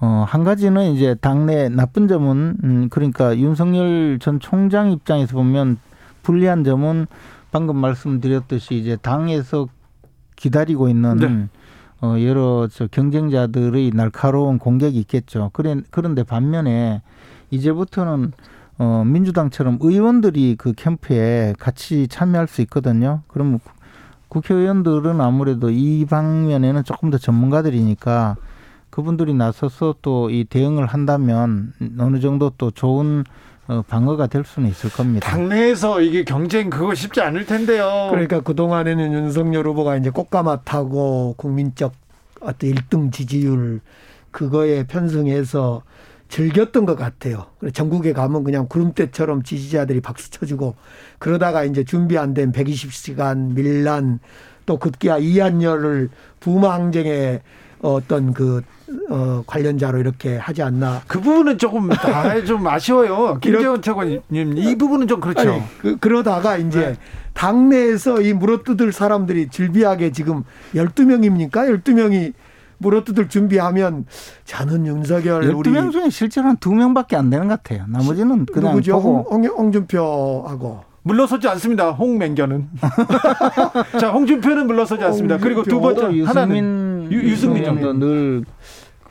E: 어, 한 가지는 이제 당내 나쁜 점은 음, 그러니까 윤석열 전 총장 입장에서 보면 불리한 점은 방금 말씀드렸듯이 이제 당에서 기다리고 있는
A: 네.
E: 어, 여러 저 경쟁자들의 날카로운 공격이 있겠죠. 그래, 그런데 반면에 이제부터는 어, 민주당처럼 의원들이 그 캠프에 같이 참여할 수 있거든요. 그럼 국회의원들은 아무래도 이 방면에는 조금 더 전문가들이니까 그분들이 나서서 또 이 대응을 한다면 어느 정도 또 좋은 어, 방어가 될 수는 있을 겁니다.
A: 당내에서 이게 경쟁 그거 쉽지 않을 텐데요.
D: 그러니까 그 동안에는 윤석열 후보가 이제 꽃가마 타고 국민적 어떤 1등 지지율 그거에 편승해서 즐겼던 것 같아요. 그래 전국에 가면 그냥 구름대처럼 지지자들이 박수 쳐주고 그러다가 이제 준비 안 된 120시간 밀란 또 급기야 이한열을 부마 항쟁에 어떤 그 어, 관련자로 이렇게 하지 않나.
A: 그 부분은 조금 아, 좀 아쉬워요. 김재원 최고님 이 부분은 좀 그렇죠.
D: 아니, 그, 그러다가 이제
A: 네.
D: 당내에서 이 물어뜯을 사람들이 질비하게 지금 12명입니까? 12명이 물어뜯을 준비하면 저는 윤석열 우리
E: 12명 중에 실제로 한 2명밖에 안 되는 것 같아요. 나머지는 그냥
D: 누구죠?
E: 보고
D: 홍, 홍, 홍준표하고
A: 물러서지 않습니다. 홍맹견은. 자, 홍준표는 물러서지 않습니다. 그리고 두 번째 하나는
E: 유 승민
A: 유- 유승민
E: 정도 늘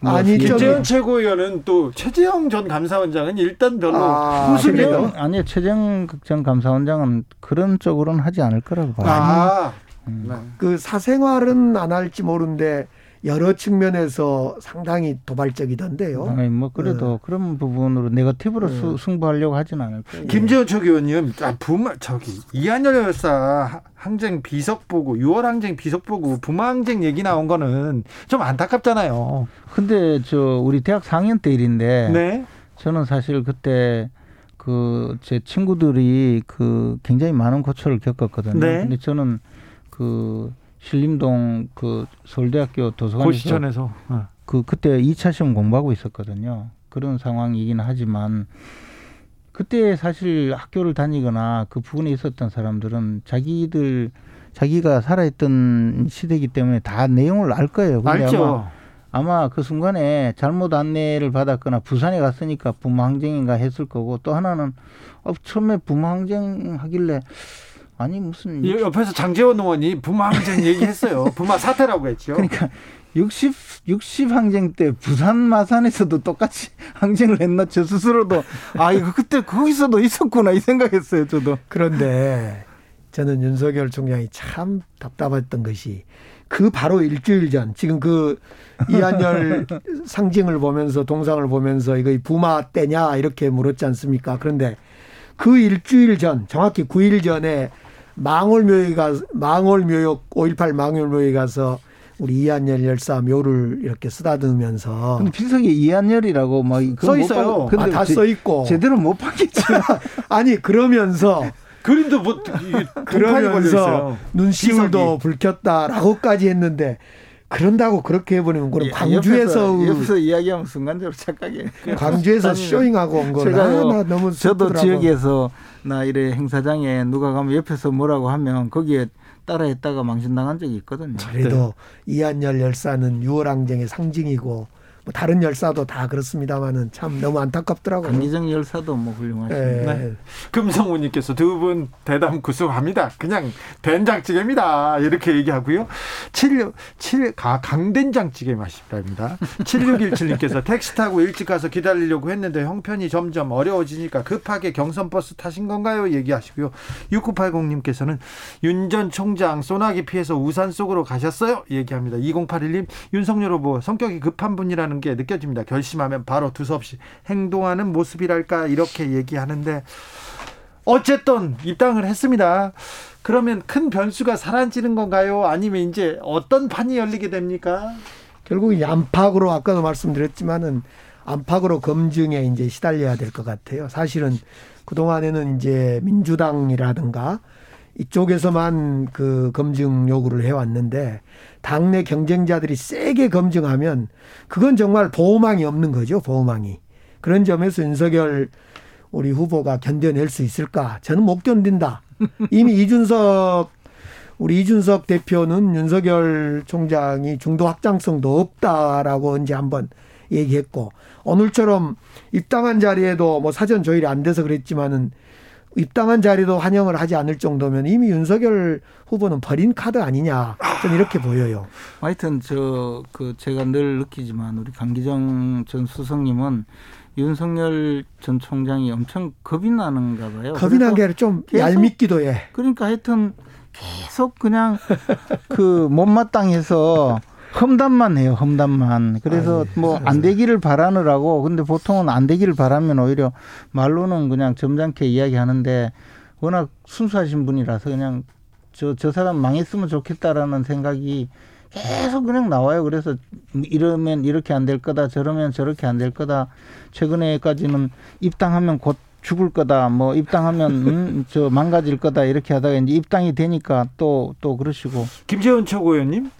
D: 아니,
E: 뭐
A: 김재현 최고위원은 또 최재형 전 감사원장은 일단 별로
D: 아,
A: 웃음이에요.
D: 그래요?
E: 아니요 최정 전 감사원장은 그런 쪽으로는 하지 않을 거라고 봐요.
A: 아,
E: 음.
A: 네.
D: 그 사생활은 안 할지 모르는데 여러 측면에서 상당히 도발적이던데요.
E: 아니 뭐 그래도 그런 부분으로 네거티브로 수- 승부하려고 하지는 않을 거예요.
A: 김재원 최고위원님, 아, 부마 저기 이한열 열사 항쟁 비석 보고 6월 항쟁 비석 보고 부마 항쟁 얘기 나온 거는 좀 안타깝잖아요.
E: 근데 저 우리 대학 4학년 때 일인데
A: 네.
E: 저는 사실 그때 그 제 친구들이 그 굉장히 많은 고초를 겪었거든요.
A: 네.
E: 근데 저는 그 신림동 그 서울대학교 도서관에서
A: 고시천에서. 어.
E: 그 그때 2차 시험 공부하고 있었거든요. 그런 상황이긴 하지만 그때 사실 학교를 다니거나 그 부근에 있었던 사람들은 자기들 자기가 살아있던 시대이기 때문에 다 내용을 알 거예요. 근데
A: 알죠.
E: 아마 아마 그 순간에 잘못 안내를 받았거나 부산에 갔으니까 부모항쟁인가 했을 거고 또 하나는 어, 처음에 부모항쟁 하길래 아니 무슨
A: 이 옆에서 장재원 의원이 부마 항쟁 얘기했어요. 부마 사태라고 했죠.
E: 그러니까 60 60 항쟁 때 부산 마산에서도 똑같이 항쟁을 했나 저 스스로도 아 이거 그때 거기서도 있었구나 이 생각했어요 저도
D: 그런데 저는 윤석열 총장이 참 답답했던 것이 그 바로 일주일 전 지금 그 이한열 상징을 보면서 동상을 보면서 이거 부마 때냐 이렇게 물었지 않습니까? 그런데 그 일주일 전 정확히 9일 전에 망월묘에 가 망월묘역 5.18 망월묘에 가서 우리 이한열 열사 묘를 이렇게 쓰다듬으면서
E: 근데 비석에 이한열이라고 막 그거 써못
A: 있어요.
E: 봤- 근데
D: 아, 다
E: 제-
D: 써 있고
E: 제대로 못 봤겠지
D: 아니 그러면서
A: 그림도 뭐
D: 그러면서. 눈시울도. 불켰다라고까지 했는데 그런다고 그렇게 해버리면 그럼
E: 예,
D: 광주에서
E: 옆에서, 옆에서 이야기하면 순간적으로 착각해
D: 광주에서
E: 아니,
D: 쇼잉하고 온
E: 제가요,
D: 아, 나 너무
E: 저도
D: 슬프더라고.
E: 지역에서 나 이래 행사장에 누가 가면 옆에서 뭐라고 하면 거기에 따라했다가 망신당한 적이 있거든요.
D: 그래도 이한열 열사는 유월항쟁의 상징이고 뭐 다른 열사도 다 그렇습니다만은 참 너무 안타깝더라고요.
E: 강기정 열사도 뭐 훌륭하십니다.
D: 예.
A: 네. 금성우님께서 두 분 대담 구수합니다. 그냥 된장찌개입니다. 이렇게 얘기하고요. 7, 7, 가, 강된장찌개 맛있답니다. 7617님께서 택시 타고 일찍 가서 기다리려고 했는데 형편이 점점 어려워지니까 급하게 경선버스 타신 건가요? 얘기하시고요. 6980님께서는 윤 전 총장 소나기 피해서 우산 속으로 가셨어요? 얘기합니다. 2081님 윤석열 후보 성격이 급한 분이라는 게 느껴집니다. 결심하면 바로 두서없이 행동하는 모습이랄까 이렇게 얘기하는데 어쨌든 입당을 했습니다. 그러면 큰 변수가 사라지는 건가요? 아니면 이제 어떤 판이 열리게 됩니까?
D: 결국 이 안팎으로 아까도 말씀드렸지만은 안팎으로 검증에 이제 시달려야 될 것 같아요. 사실은 그 동안에는 이제 민주당이라든가 이쪽에서만 그 검증 요구를 해왔는데 당내 경쟁자들이 세게 검증하면 그건 정말 보호망이 없는 거죠. 보호망이 그런 점에서 윤석열 우리 후보가 견뎌낼 수 있을까? 저는 못 견딘다. 이미 이준석 우리 이준석 대표는 윤석열 총장이 중도 확장성도 없다라고 이제 한번 얘기했고 오늘처럼 입당한 자리에도 뭐 사전 조율이 안 돼서 그랬지만은 입당한 자리도 환영을 하지 않을 정도면 이미 윤석열 후보는 버린 카드 아니냐 좀 이렇게 보여요.
E: 하여튼 저 그 제가 늘 느끼지만 우리 강기정 전 수석님은 윤석열 전 총장이 엄청 겁이 나는가 봐요.
D: 겁이 난 게 좀 얄밉기도 해.
E: 그러니까 하여튼 계속 그냥 그 못마땅해서 험담만 해요, 험담만. 그래서 뭐 안 되기를 바라느라고 근데 보통은 안 되기를 바라면 오히려 말로는 그냥 점잖게 이야기하는데 워낙 순수하신 분이라서 그냥 저, 저 사람 망했으면 좋겠다라는 생각이 계속 그냥 나와요. 그래서 이러면 이렇게 안 될 거다, 저러면 저렇게 안 될 거다. 최근에까지는 입당하면 곧 죽을 거다. 뭐 입당하면 음, 저 망가질 거다. 이렇게 하다가 이제 입당이 되니까 또또 그러시고
A: 김재원 최고위원님.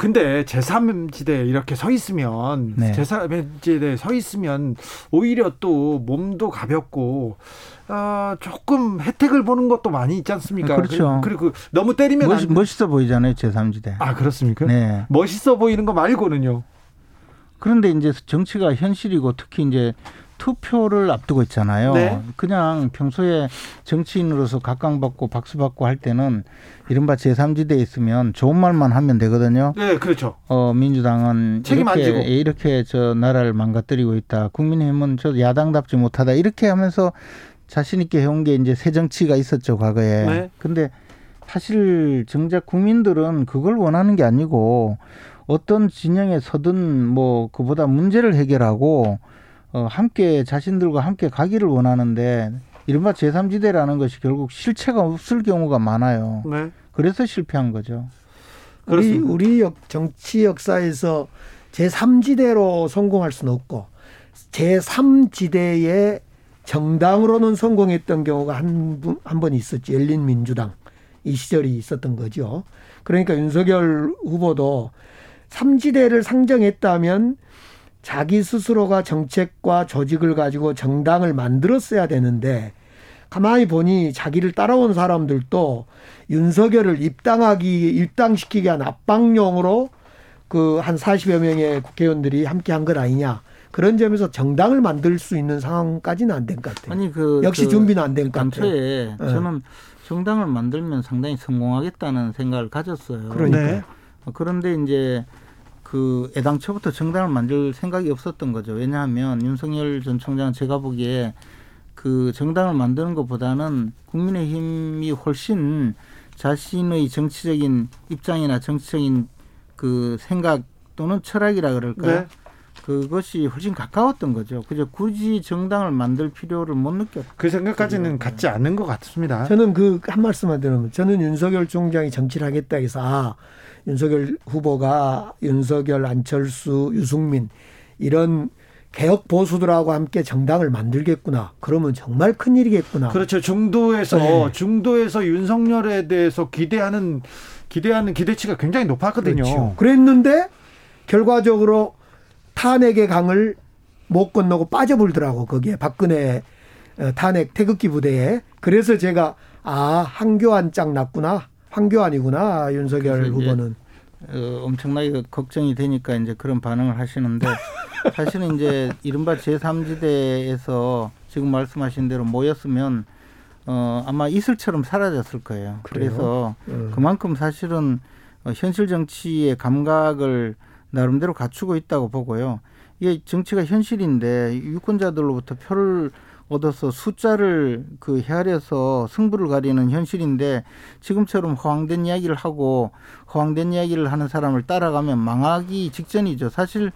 A: 근데 제3지대에 이렇게 서 있으면
E: 네.
A: 제3지대에 서 있으면 오히려 또 몸도 가볍고 어, 조금 혜택을 보는 것도 많이 있지 않습니까?
E: 그렇죠.
A: 그리고, 그리고 너무 때리면
E: 멋,
A: 안-
E: 멋있어 보이잖아요. 제3지대.
A: 아 그렇습니까?
E: 네.
A: 멋있어 보이는 거 말고는요.
E: 그런데 이제 정치가 현실이고 특히 이제 투표를 앞두고 있잖아요.
A: 네.
E: 그냥 평소에 정치인으로서 각광받고 박수받고 할 때는 이른바 제3지대에 있으면 좋은 말만 하면 되거든요.
A: 네, 그렇죠.
E: 어, 민주당은
A: 책임 안
E: 이렇게,
A: 지고.
E: 이렇게 저 나라를 망가뜨리고 있다. 국민의힘은 저 야당답지 못하다. 이렇게 하면서 자신있게 해온 게 이제 새 정치가 있었죠, 과거에.
A: 네.
E: 근데 사실 정작 국민들은 그걸 원하는 게 아니고 어떤 진영에 서든 뭐 그보다 문제를 해결하고 어, 함께 자신들과 함께 가기를 원하는데 이른바 제3지대라는 것이 결국 실체가 없을 경우가 많아요.
A: 네.
E: 그래서 실패한 거죠.
D: 우리
A: 그렇습니다.
D: 우리 역, 정치 역사에서 제3지대로 성공할 수는 없고 제3지대의 정당으로는 성공했던 경우가 한, 분- 한번 있었지. 열린 민주당. 이 시절이 있었던 거죠. 그러니까 윤석열 후보도 3지대를 상정했다면 자기 스스로가 정책과 조직을 가지고 정당을 만들었어야 되는데 가만히 보니 자기를 따라온 사람들도 윤석열을 입당하기 입당시키기 위한 압박용으로 그 한 40여 명의 국회의원들이 함께 한 것 아니냐. 그런 점에서 정당을 만들 수 있는 상황까지는 안 된 것 같아요.
E: 아니 그
D: 역시
E: 그
D: 준비는 안 된 것 같아요. 네.
E: 저는 정당을 만들면 상당히 성공하겠다는 생각을 가졌어요.
D: 그러니까요.
A: 네.
E: 어, 그런데 이제 그 애당초부터 정당을 만들 생각이 없었던 거죠. 왜냐하면 윤석열 전 총장 제가 보기에 그 정당을 만드는 것보다는 국민의힘이 훨씬 자신의 정치적인 입장이나 정치적인 그 생각 또는 철학이라 그럴까요?
A: 네.
E: 그것이 훨씬 가까웠던 거죠. 그저 굳이 정당을 만들 필요를 못 느꼈.
A: 그 생각까지는 갖지 않는 것 같습니다.
D: 저는 그 한 말씀만 드리면 저는 윤석열 총장이 정치를 하겠다 해서 아 윤석열 후보가 윤석열 안철수 유승민 이런 개혁 보수들하고 함께 정당을 만들겠구나. 그러면 정말 큰 일이겠구나.
A: 그렇죠. 중도에서
D: 네.
A: 중도에서 윤석열에 대해서 기대하는 기대하는 기대치가 굉장히 높았거든요.
D: 그렇죠. 그랬는데 결과적으로 탄핵의 강을 못 건너고 빠져불더라고 거기에 박근혜 어, 탄핵 태극기 부대에 그래서 제가 아 한교안 짱 났구나 황교안이구나 윤석열 후보는
E: 어, 엄청나게 걱정이 되니까 이제 그런 반응을 하시는데 사실은 이제 이른바 제3지대에서 지금 말씀하신 대로 모였으면 어, 아마 이슬처럼 사라졌을 거예요.
D: 그래요?
E: 그래서
D: 음.
E: 그만큼 사실은 어, 현실 정치의 감각을 나름대로 갖추고 있다고 보고요. 이게 정치가 현실인데 유권자들로부터 표를 얻어서 숫자를 그 헤아려서 승부를 가리는 현실인데 지금처럼 허황된 이야기를 하고 허황된 이야기를 하는 사람을 따라가면 망하기 직전이죠. 사실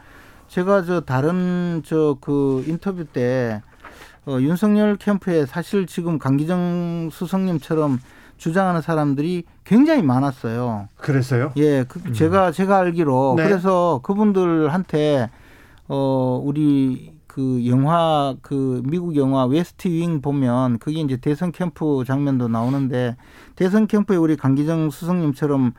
E: 제가 저 다른 저 그 인터뷰 때 어, 윤석열 캠프에 사실 지금 강기정 수석님처럼 주장하는 사람들이 굉장히 많았어요.
A: 그랬어요?
E: 예, 그 제가 제가 알기로
A: 네.
E: 그래서 그분들한테 어 우리 그 영화 그 미국 영화 웨스트 윙 보면 그게 이제 대선 캠프 장면도 나오는데 대선 캠프에 우리 강기정 수석님처럼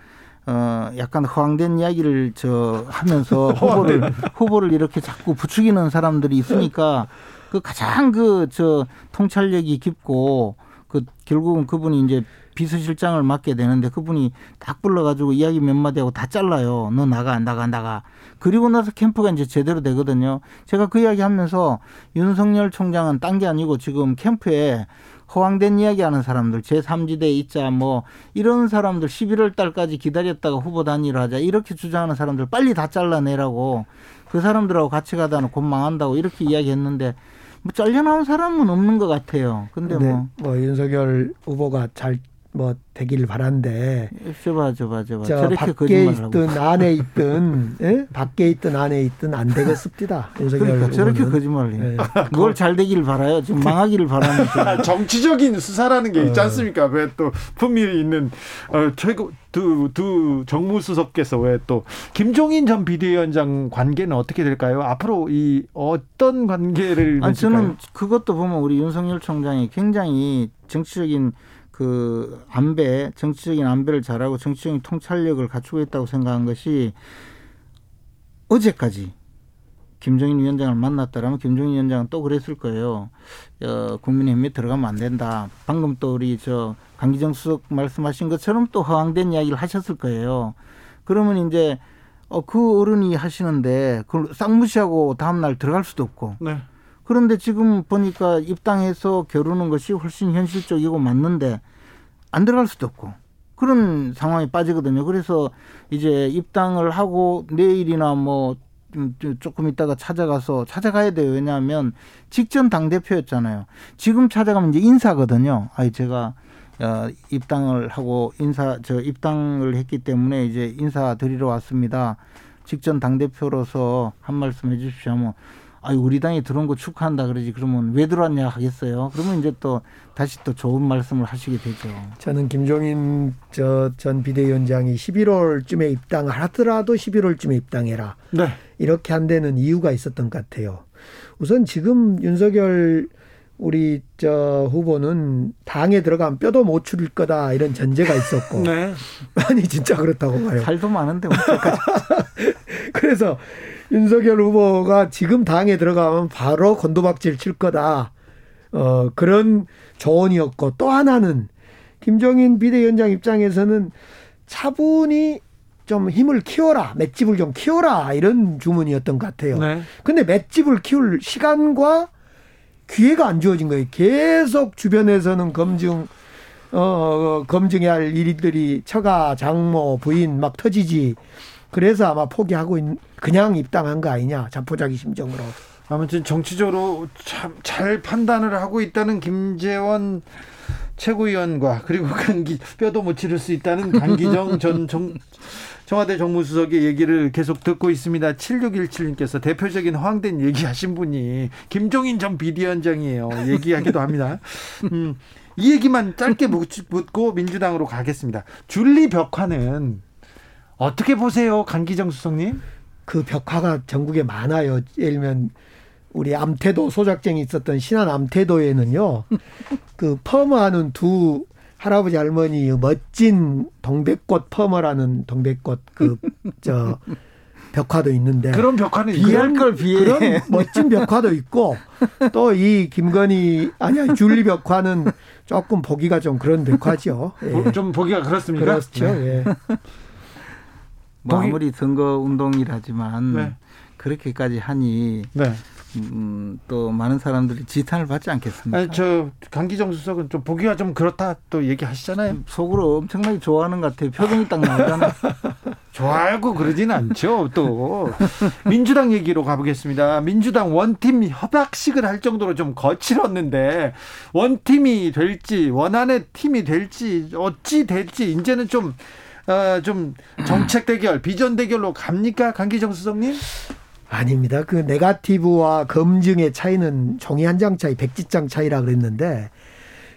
E: 어 약간 허황된 이야기를 저 하면서 후보를 후보를 이렇게 자꾸 부추기는 사람들이 있으니까 그 가장 그 저 통찰력이 깊고 그 결국은 그분이 이제 비서실장을 맡게 되는데 그분이 딱 불러가지고 이야기 몇 마디 하고 다 잘라요. 너 나가 나가 나가. 그리고 나서 캠프가 이제 제대로 되거든요. 제가 그 이야기 하면서 윤석열 총장은 딴 게 아니고 지금 캠프에 허황된 이야기 하는 사람들 제3지대 있자 뭐 이런 사람들 11월 달까지 기다렸다가 후보 단일화 하자 이렇게 주장하는 사람들 빨리 다 잘라내라고 그 사람들하고 같이 가다는 곧 망한다고 이렇게 이야기했는데 뭐 잘려나온 사람은 없는 것 같아요. 근데
D: 근데 뭐뭐 윤석열 후보가 잘 뭐 되길 바란데
E: 저봐 저봐 저봐
D: 저 밖에 있든 안에 있든 예? 밖에 있든 안에 있든 안 되겠습니다.
E: 그러니까 저렇게. 거짓말을 해요.
D: 예.
E: 뭘잘 되기를 바라요. 지금 망하기를 바라면서
A: 아, 정치적인 수사라는 게 있지
D: 어.
A: 않습니까? 왜 또 품위 있는 어, 최고 두, 두 정무수석께서 왜 또 김종인 전 비대위원장 관계는 어떻게 될까요? 앞으로 이 어떤 관계를
E: 아니
A: 맺을까요?
E: 저는 그것도 보면 우리 윤석열 총장이 굉장히 정치적인 그 안배, 정치적인 안배를 잘하고 정치적인 통찰력을 갖추고 있다고 생각한 것이 어제까지 김정인 위원장을 만났다라면 김정인 위원장은 또 그랬을 거예요. 어, 국민의힘에 들어가면 안 된다. 방금 또 우리 저 강기정 수석 말씀하신 것처럼 또 허황된 이야기를 하셨을 거예요. 그러면 이제 어, 그 어른이 하시는데 그걸 싹 무시하고 다음날 들어갈 수도 없고
A: 네.
E: 그런데 지금 보니까 입당해서 겨루는 것이 훨씬 현실적이고 맞는데 안 들어갈 수도 없고 그런 상황에 빠지거든요. 그래서 이제 입당을 하고 내일이나 뭐좀 조금 있다가 찾아가서 찾아가야 돼요. 왜냐하면 직전 당 대표였잖아요. 지금 찾아가면 이제 인사거든요. 아니 제가 어, 입당을 하고 인사 저 입당을 했기 때문에 이제 인사 드리러 왔습니다. 직전 당 대표로서 한 말씀 해주십시오 하면 아유 우리 당에 들어온 거 축하한다 그러지 그러면 왜 들어왔냐 하겠어요. 그러면 이제 또 다시 또 좋은 말씀을 하시게 되죠.
D: 저는 김종인 저 전 비대위원장이 11월쯤에 입당을 하더라도 11월쯤에 입당해라.
A: 네.
D: 이렇게 한 데는 이유가 있었던 것 같아요. 우선 지금 윤석열 우리 저 후보는 당에 들어가면 뼈도 못 추릴 거다 이런 전제가 있었고
A: 네.
D: 아니 진짜 그렇다고 봐요.
E: 살도 많은데?
D: 그래서 윤석열 후보가 지금 당에 들어가면 바로 건도박질 칠 거다. 어, 그런 조언이었고 또 하나는 김종인 비대위원장 입장에서는 차분히 좀 힘을 키워라. 맷집을 좀 키워라. 이런 주문이었던 것 같아요.
A: 네.
D: 근데 맷집을 키울 시간과 기회가 안 주어진 거예요. 계속 주변에서는 검증, 어, 검증해야 할 일들이 처가, 장모, 부인 막 터지지. 그래서 아마 포기하고 있, 그냥 입당한 거 아니냐. 자포자기 심정으로.
A: 아무튼 정치적으로 참 잘 판단을 하고 있다는 김재원 최고위원과 그리고 강기 뼈도 못 치를 수 있다는 강기정 전 정, 청와대 정무수석의 얘기를 계속 듣고 있습니다. 7617님께서 대표적인 허황된 얘기하신 분이 김종인 전 비대위원장이에요. 얘기하기도 합니다. 음, 이 얘기만 짧게 묻고 민주당으로 가겠습니다. 줄리 벽화는 어떻게 보세요, 강기정 수석님?
D: 그 벽화가 전국에 많아요. 예를 들면 우리 암태도 소작쟁이 있었던 신안 암태도에는요. 그 펌하는 두 할아버지 할머니 멋진 동백꽃 펌어라는 동백꽃 그 저 벽화도 있는데
A: 그런 벽화는
E: 비할 걸 비해.
D: 그런 멋진 벽화도 있고 또 이 김건희 아니야 줄리 벽화는 조금 보기가 좀 그런 벽화죠. 예.
A: 좀 보기가 그렇습니까?
D: 그렇죠.
A: 네.
D: 예.
E: 뭐
A: 거기-
E: 아무리 선거 운동이라지만
A: 네.
E: 그렇게까지 하니
A: 네.
E: 음, 또 많은 사람들이 지탄을 받지 않겠습니까?
A: 아니, 저 강기정 수석은 좀 보기가 좀 그렇다 또 얘기하시잖아요.
E: 속으로 엄청나게 좋아하는 것 같아요. 표정이 딱 나오잖아요.
A: 좋아하고 그러진 않죠. 또 민주당 얘기로 가보겠습니다. 민주당 원팀 협약식을 할 정도로 좀 거칠었는데 원팀이 될지 원안의 팀이 될지 어찌 될지 이제는 좀 어, 좀 정책 대결, 비전 대결로 갑니까, 강기정 수석님?
D: 아닙니다. 그 네가티브와 검증의 차이는 종이 한 장 차이, 백지장 차이라 그랬는데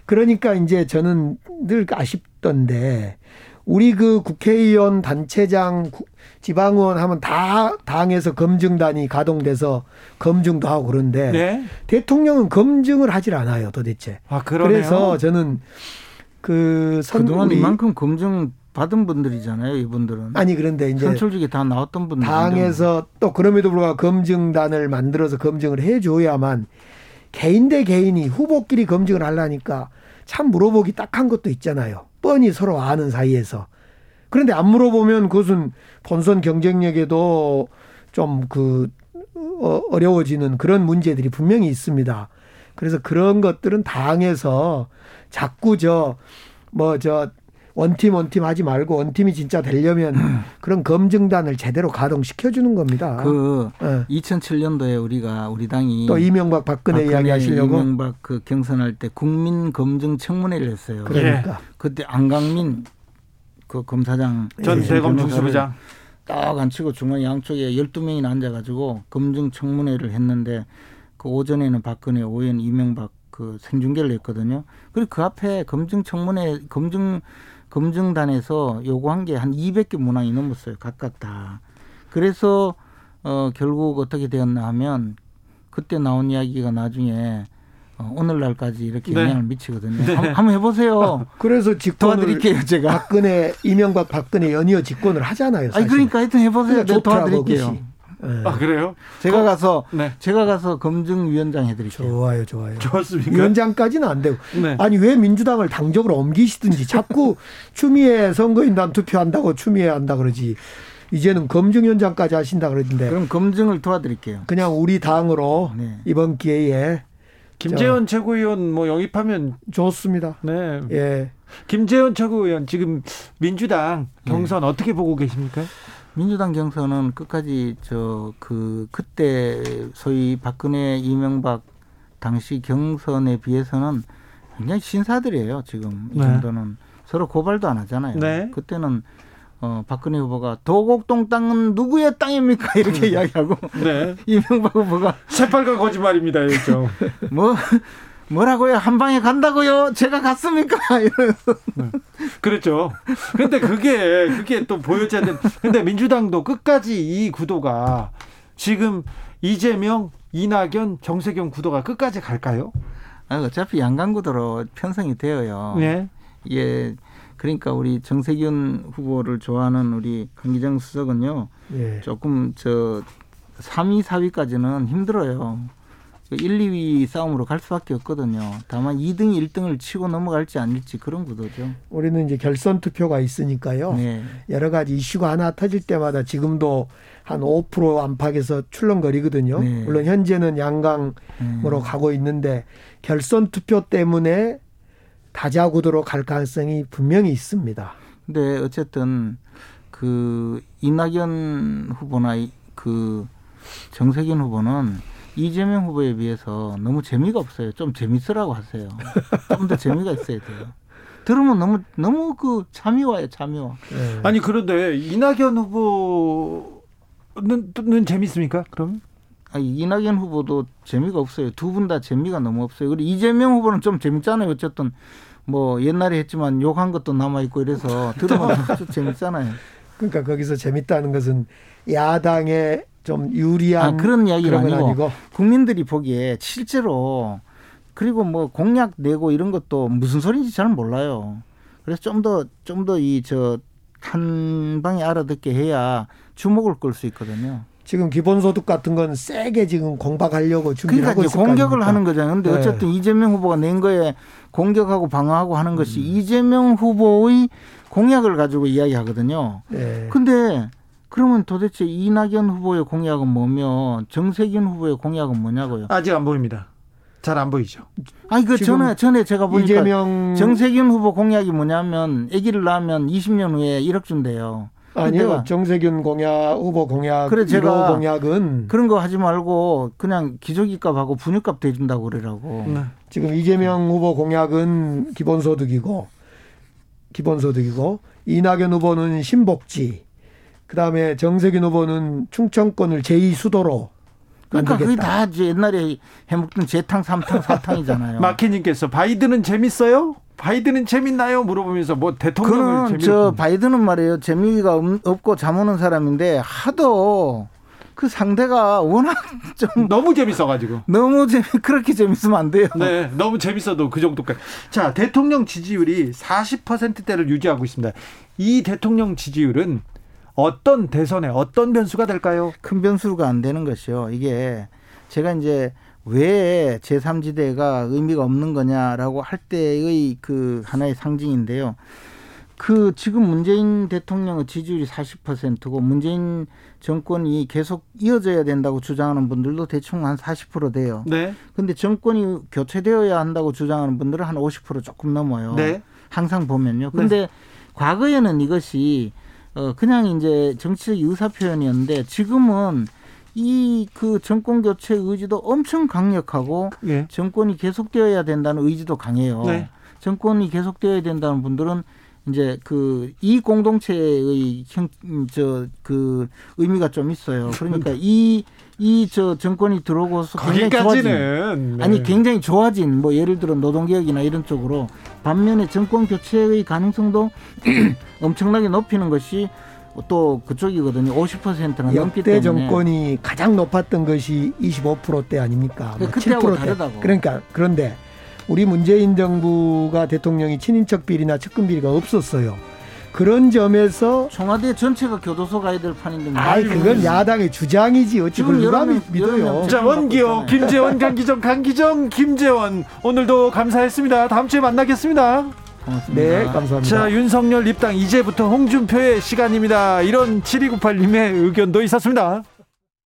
D: 그러니까 이제 저는 늘 아쉽던데 우리 그 국회의원 단체장 구- 지방의원 하면 다 당에서 검증단이 가동돼서 검증도 하고 그런데
A: 네.
D: 대통령은 검증을 하질 않아요 도대체.
A: 아 그러네요.
D: 그래서 저는 그 선,
E: 그동안 이만큼 검증 받은 분들이잖아요. 이분들은
D: 아니 그런데 이제
E: 선출직에 다 나왔던 분들.
D: 당에서 또 그럼에도 불구하고 검증단을 만들어서 검증을 해줘야만 개인 대 개인이 후보끼리 검증을 하려니까 참 물어보기 딱한 것도 있잖아요. 뻔히 서로 아는 사이에서. 그런데 안 물어보면 그것은 본선 경쟁력에도 좀그 어려워지는 그런 문제들이 분명히 있습니다. 그래서 그런 것들은 당에서 자꾸 저 뭐 저 원팀 원팀 하지 말고 원팀이 진짜 되려면 그런 검증단을 제대로 가동시켜 주는 겁니다.
E: 그
D: 예.
E: 2007년도에 우리가 우리 당이
D: 또 이명박 박근혜, 이야기 하시려고
E: 이명박 그 경선할 때 국민 검증 청문회를 했어요.
D: 그러니까
E: 그때 안강민 그 검사장
A: 전
E: 예,
A: 대검
E: 변호사를
A: 중수부장.
E: 딱 앉히고 중앙 양쪽에 12명이나 앉아 가지고 검증 청문회를 했는데 그 오전에는 박근혜, 오후에는 이명박 그 생중계를 했거든요. 그리고 그 앞에 검증 청문회, 검증, 검증단에서 요구한 게 한 200개 문항이 넘었어요. 각각 다. 그래서 어, 결국 어떻게 되었나 하면 그때 나온 이야기가 나중에 어, 오늘날까지 이렇게
A: 네.
E: 영향을 미치거든요. 한번, 한번 해보세요.
D: 그래서 직권을
E: 도와드릴게요, 제가.
D: 박근혜 이명박 박근혜 연이어 직권을 하잖아요.
E: 아니
D: 사실.
E: 그러니까 하여튼 해보세요.
D: 그러니까
E: 내가
D: 좋더라고,
E: 도와드릴게요.
D: 그것 이. 예.
A: 아 그래요?
E: 제가 가서
A: 네.
E: 제가 가서 검증위원장 해드릴게요.
D: 좋아요, 좋아요.
A: 좋았습니까?
D: 위원장까지는 안 되고.
A: 네.
D: 아니 왜 민주당을 당적으로 옮기시든지 자꾸 추미애 선거인단 투표한다고 추미애 한다 그러지. 이제는 검증위원장까지 하신다 그러던데.
E: 그럼 검증을 도와드릴게요.
D: 그냥 우리 당으로
E: 네.
D: 이번 기회에
A: 김재현 최고위원 뭐 영입하면
D: 좋습니다.
A: 네.
D: 예.
A: 김재현 최고위원 지금 민주당 경선 어떻게 보고 계십니까?
E: 민주당 경선은 끝까지 저 그 그때 소위 박근혜 이명박 당시 경선에 비해서는 굉장히 신사들이에요. 지금 이
A: 네.
E: 정도는 서로 고발도 안 하잖아요.
A: 네.
E: 그때는 어 박근혜 후보가 도곡동 땅은 누구의 땅입니까 이렇게 이야기하고
A: 네.
E: 이명박 후보가
A: 새빨간 거짓말입니다, 일종.
E: 뭐 뭐라고요 한 방에 간다고요 제가 갔습니까 이러면서
A: 그렇죠. 근데 그게 그게 또 보여지 않는. 근데 민주당도 끝까지 이 구도가 지금 이재명, 이낙연, 정세경 구도가 끝까지 갈까요?
E: 아, 어차피 양강구도로 편성이 되어요.
A: 네.
E: 예. 그러니까 우리 정세균 후보를 좋아하는 우리 강기정 수석은요.
D: 예.
E: 조금 저 3위, 4위까지는 힘들어요. 1, 2위 싸움으로 갈 수밖에 없거든요. 다만 2등, 1등을 치고 넘어갈지 아닐지 그런 구도죠.
D: 우리는 이제 결선 투표가 있으니까요.
E: 네.
D: 여러 가지 이슈가 하나 터질 때마다 지금도 한 5% 안팎에서 출렁거리거든요.
E: 네.
D: 물론 현재는 양강으로
E: 음.
D: 가고 있는데 결선 투표 때문에 다자 구도로 갈 가능성이 분명히 있습니다.
E: 근데 어쨌든 그 이낙연 후보나 이- 그 정세균 후보는 이재명 후보에 비해서 너무 재미가 없어요. 좀 재밌으라고 하세요. 좀 더 재미가 있어야 돼요. 들으면 너무 너무 그 잠이 와요, 잠이 와.
D: 예.
A: 아니 그런데 이낙연 후보는 는 재밌습니까? 그럼?
E: 아, 이낙연 후보도 재미가 없어요. 두 분 다 재미가 너무 없어요. 그리고 이재명 후보는 좀 재밌잖아요. 어쨌든 뭐 옛날에 했지만 욕한 것도 남아 있고 이래서 들으면 좀 재밌잖아요.
D: 그러니까 거기서 재밌다는 것은 야당에 좀 유리한
E: 아, 그런 이야기가
D: 그런 건
E: 아니고 국민들이 보기에 실제로 그리고 뭐 공약 내고 이런 것도 무슨 소리인지 잘 몰라요. 그래서 좀 더 좀 더 이 저 한 방에 알아듣게 해야 주목을 끌 수 있거든요.
D: 지금 기본소득 같은 건 세게 지금 공박하려고 준비를
E: 그러니까
D: 하고
E: 공격을? 하는 거잖아요. 근데
D: 네.
E: 어쨌든 이재명 후보가 낸 거에 공격하고 방어하고 하는
D: 음.
E: 것이 이재명 후보의 공약을 가지고 이야기하거든요.
D: 예.
E: 근데 그러면 도대체 이낙연 후보의 공약은 뭐며 정세균 후보의 공약은 뭐냐고요?
A: 아직 안 보입니다. 잘 안 보이죠.
E: 아니 그 전에 전에 제가 보니까
D: 이재명
E: 정세균 후보 공약이 뭐냐면 아기를 낳으면 20년 후에 1억 준대요.
D: 아니요 정세균 공약 후보 공약
E: 그래, 제가
D: 1호 공약은
E: 그런 거 하지 말고 그냥 기저귀값하고 분유값 대준다고 그러라고.
A: 네.
D: 지금 이재명 후보 공약은 기본소득이고 기본소득이고 이낙연 후보는 신복지 그다음에 정세균 후보는 충청권을 제2 수도로
E: 그러니까 그게
D: 만들겠다.
E: 다 이제 옛날에 해먹던 재탕, 삼탕, 사탕이잖아요.
A: 마케님께서 바이든은 재밌어요? 바이든은 재밌나요? 물어보면서 뭐 대통령을 재밌
E: 저 바이든은 말이에요 재미가 없- 없고 잠 오는 사람인데 하도 그 상대가 워낙 좀
A: 너무 재밌어가지고.
E: 너무 재미 그렇게 재밌으면 안 돼요.
A: 네, 너무 재밌어도 그 정도까지. 자, 대통령 지지율이 40%대를 유지하고 있습니다. 이 대통령 지지율은 어떤 대선에 어떤 변수가 될까요?
E: 큰 변수가 안 되는 것이요. 이게 제가 이제 왜 제3지대가 의미가 없는 거냐라고 할 때의 그 하나의 상징인데요. 그 지금 문재인 대통령의 지지율이 40%고 문재인 정권이 계속 이어져야 된다고 주장하는 분들도 대충 한 40% 돼요.
A: 네.
E: 근데 정권이 교체되어야 한다고 주장하는 분들은 한 50% 조금 넘어요.
A: 네.
E: 항상 보면요. 근데 과거에는 이것이 어 그냥 이제 정치적 의사 표현이었는데 지금은 이 그 정권 교체 의지도 엄청 강력하고
A: 예.
E: 정권이 계속되어야 된다는 의지도 강해요.
A: 네.
E: 정권이 계속되어야 된다는 분들은 이제 그 이 공동체의 형 저 그 의미가 좀 있어요. 그러니까 이 이 저 정권이 들어오고서 굉장히 좋아진
A: 거기까지는 네.
E: 아니 굉장히 좋아진 뭐 예를 들어 노동개혁이나 이런 쪽으로 반면에 정권 교체의 가능성도 엄청나게 높이는 것이 또 그쪽이거든요. 50%나 넘기
D: 역대
E: 때문에
D: 정권이 가장 높았던 것이 25%대 아닙니까? 뭐
E: 그때하고
D: 7%대.
E: 다르다고.
D: 그러니까 그런데 우리 문재인 정부가 대통령이 친인척 비리나 측근 비리가 없었어요. 그런 점에서
E: 청와대 전체가 교도소 가야 될 판인데
D: 아이 그건 야당의 주장이지 어찌
E: 지금
D: 그걸 누가
E: 명-
D: 믿어요?
A: 자 원기호. 김재원, 강기정, 강기정, 김재원 오늘도 감사했습니다. 다음 주에 만나겠습니다.
E: 고맙습니다.
D: 네, 감사합니다.
A: 자 윤석열 입당 이제부터 홍준표의 시간입니다. 이런 7298님의 의견도 있었습니다.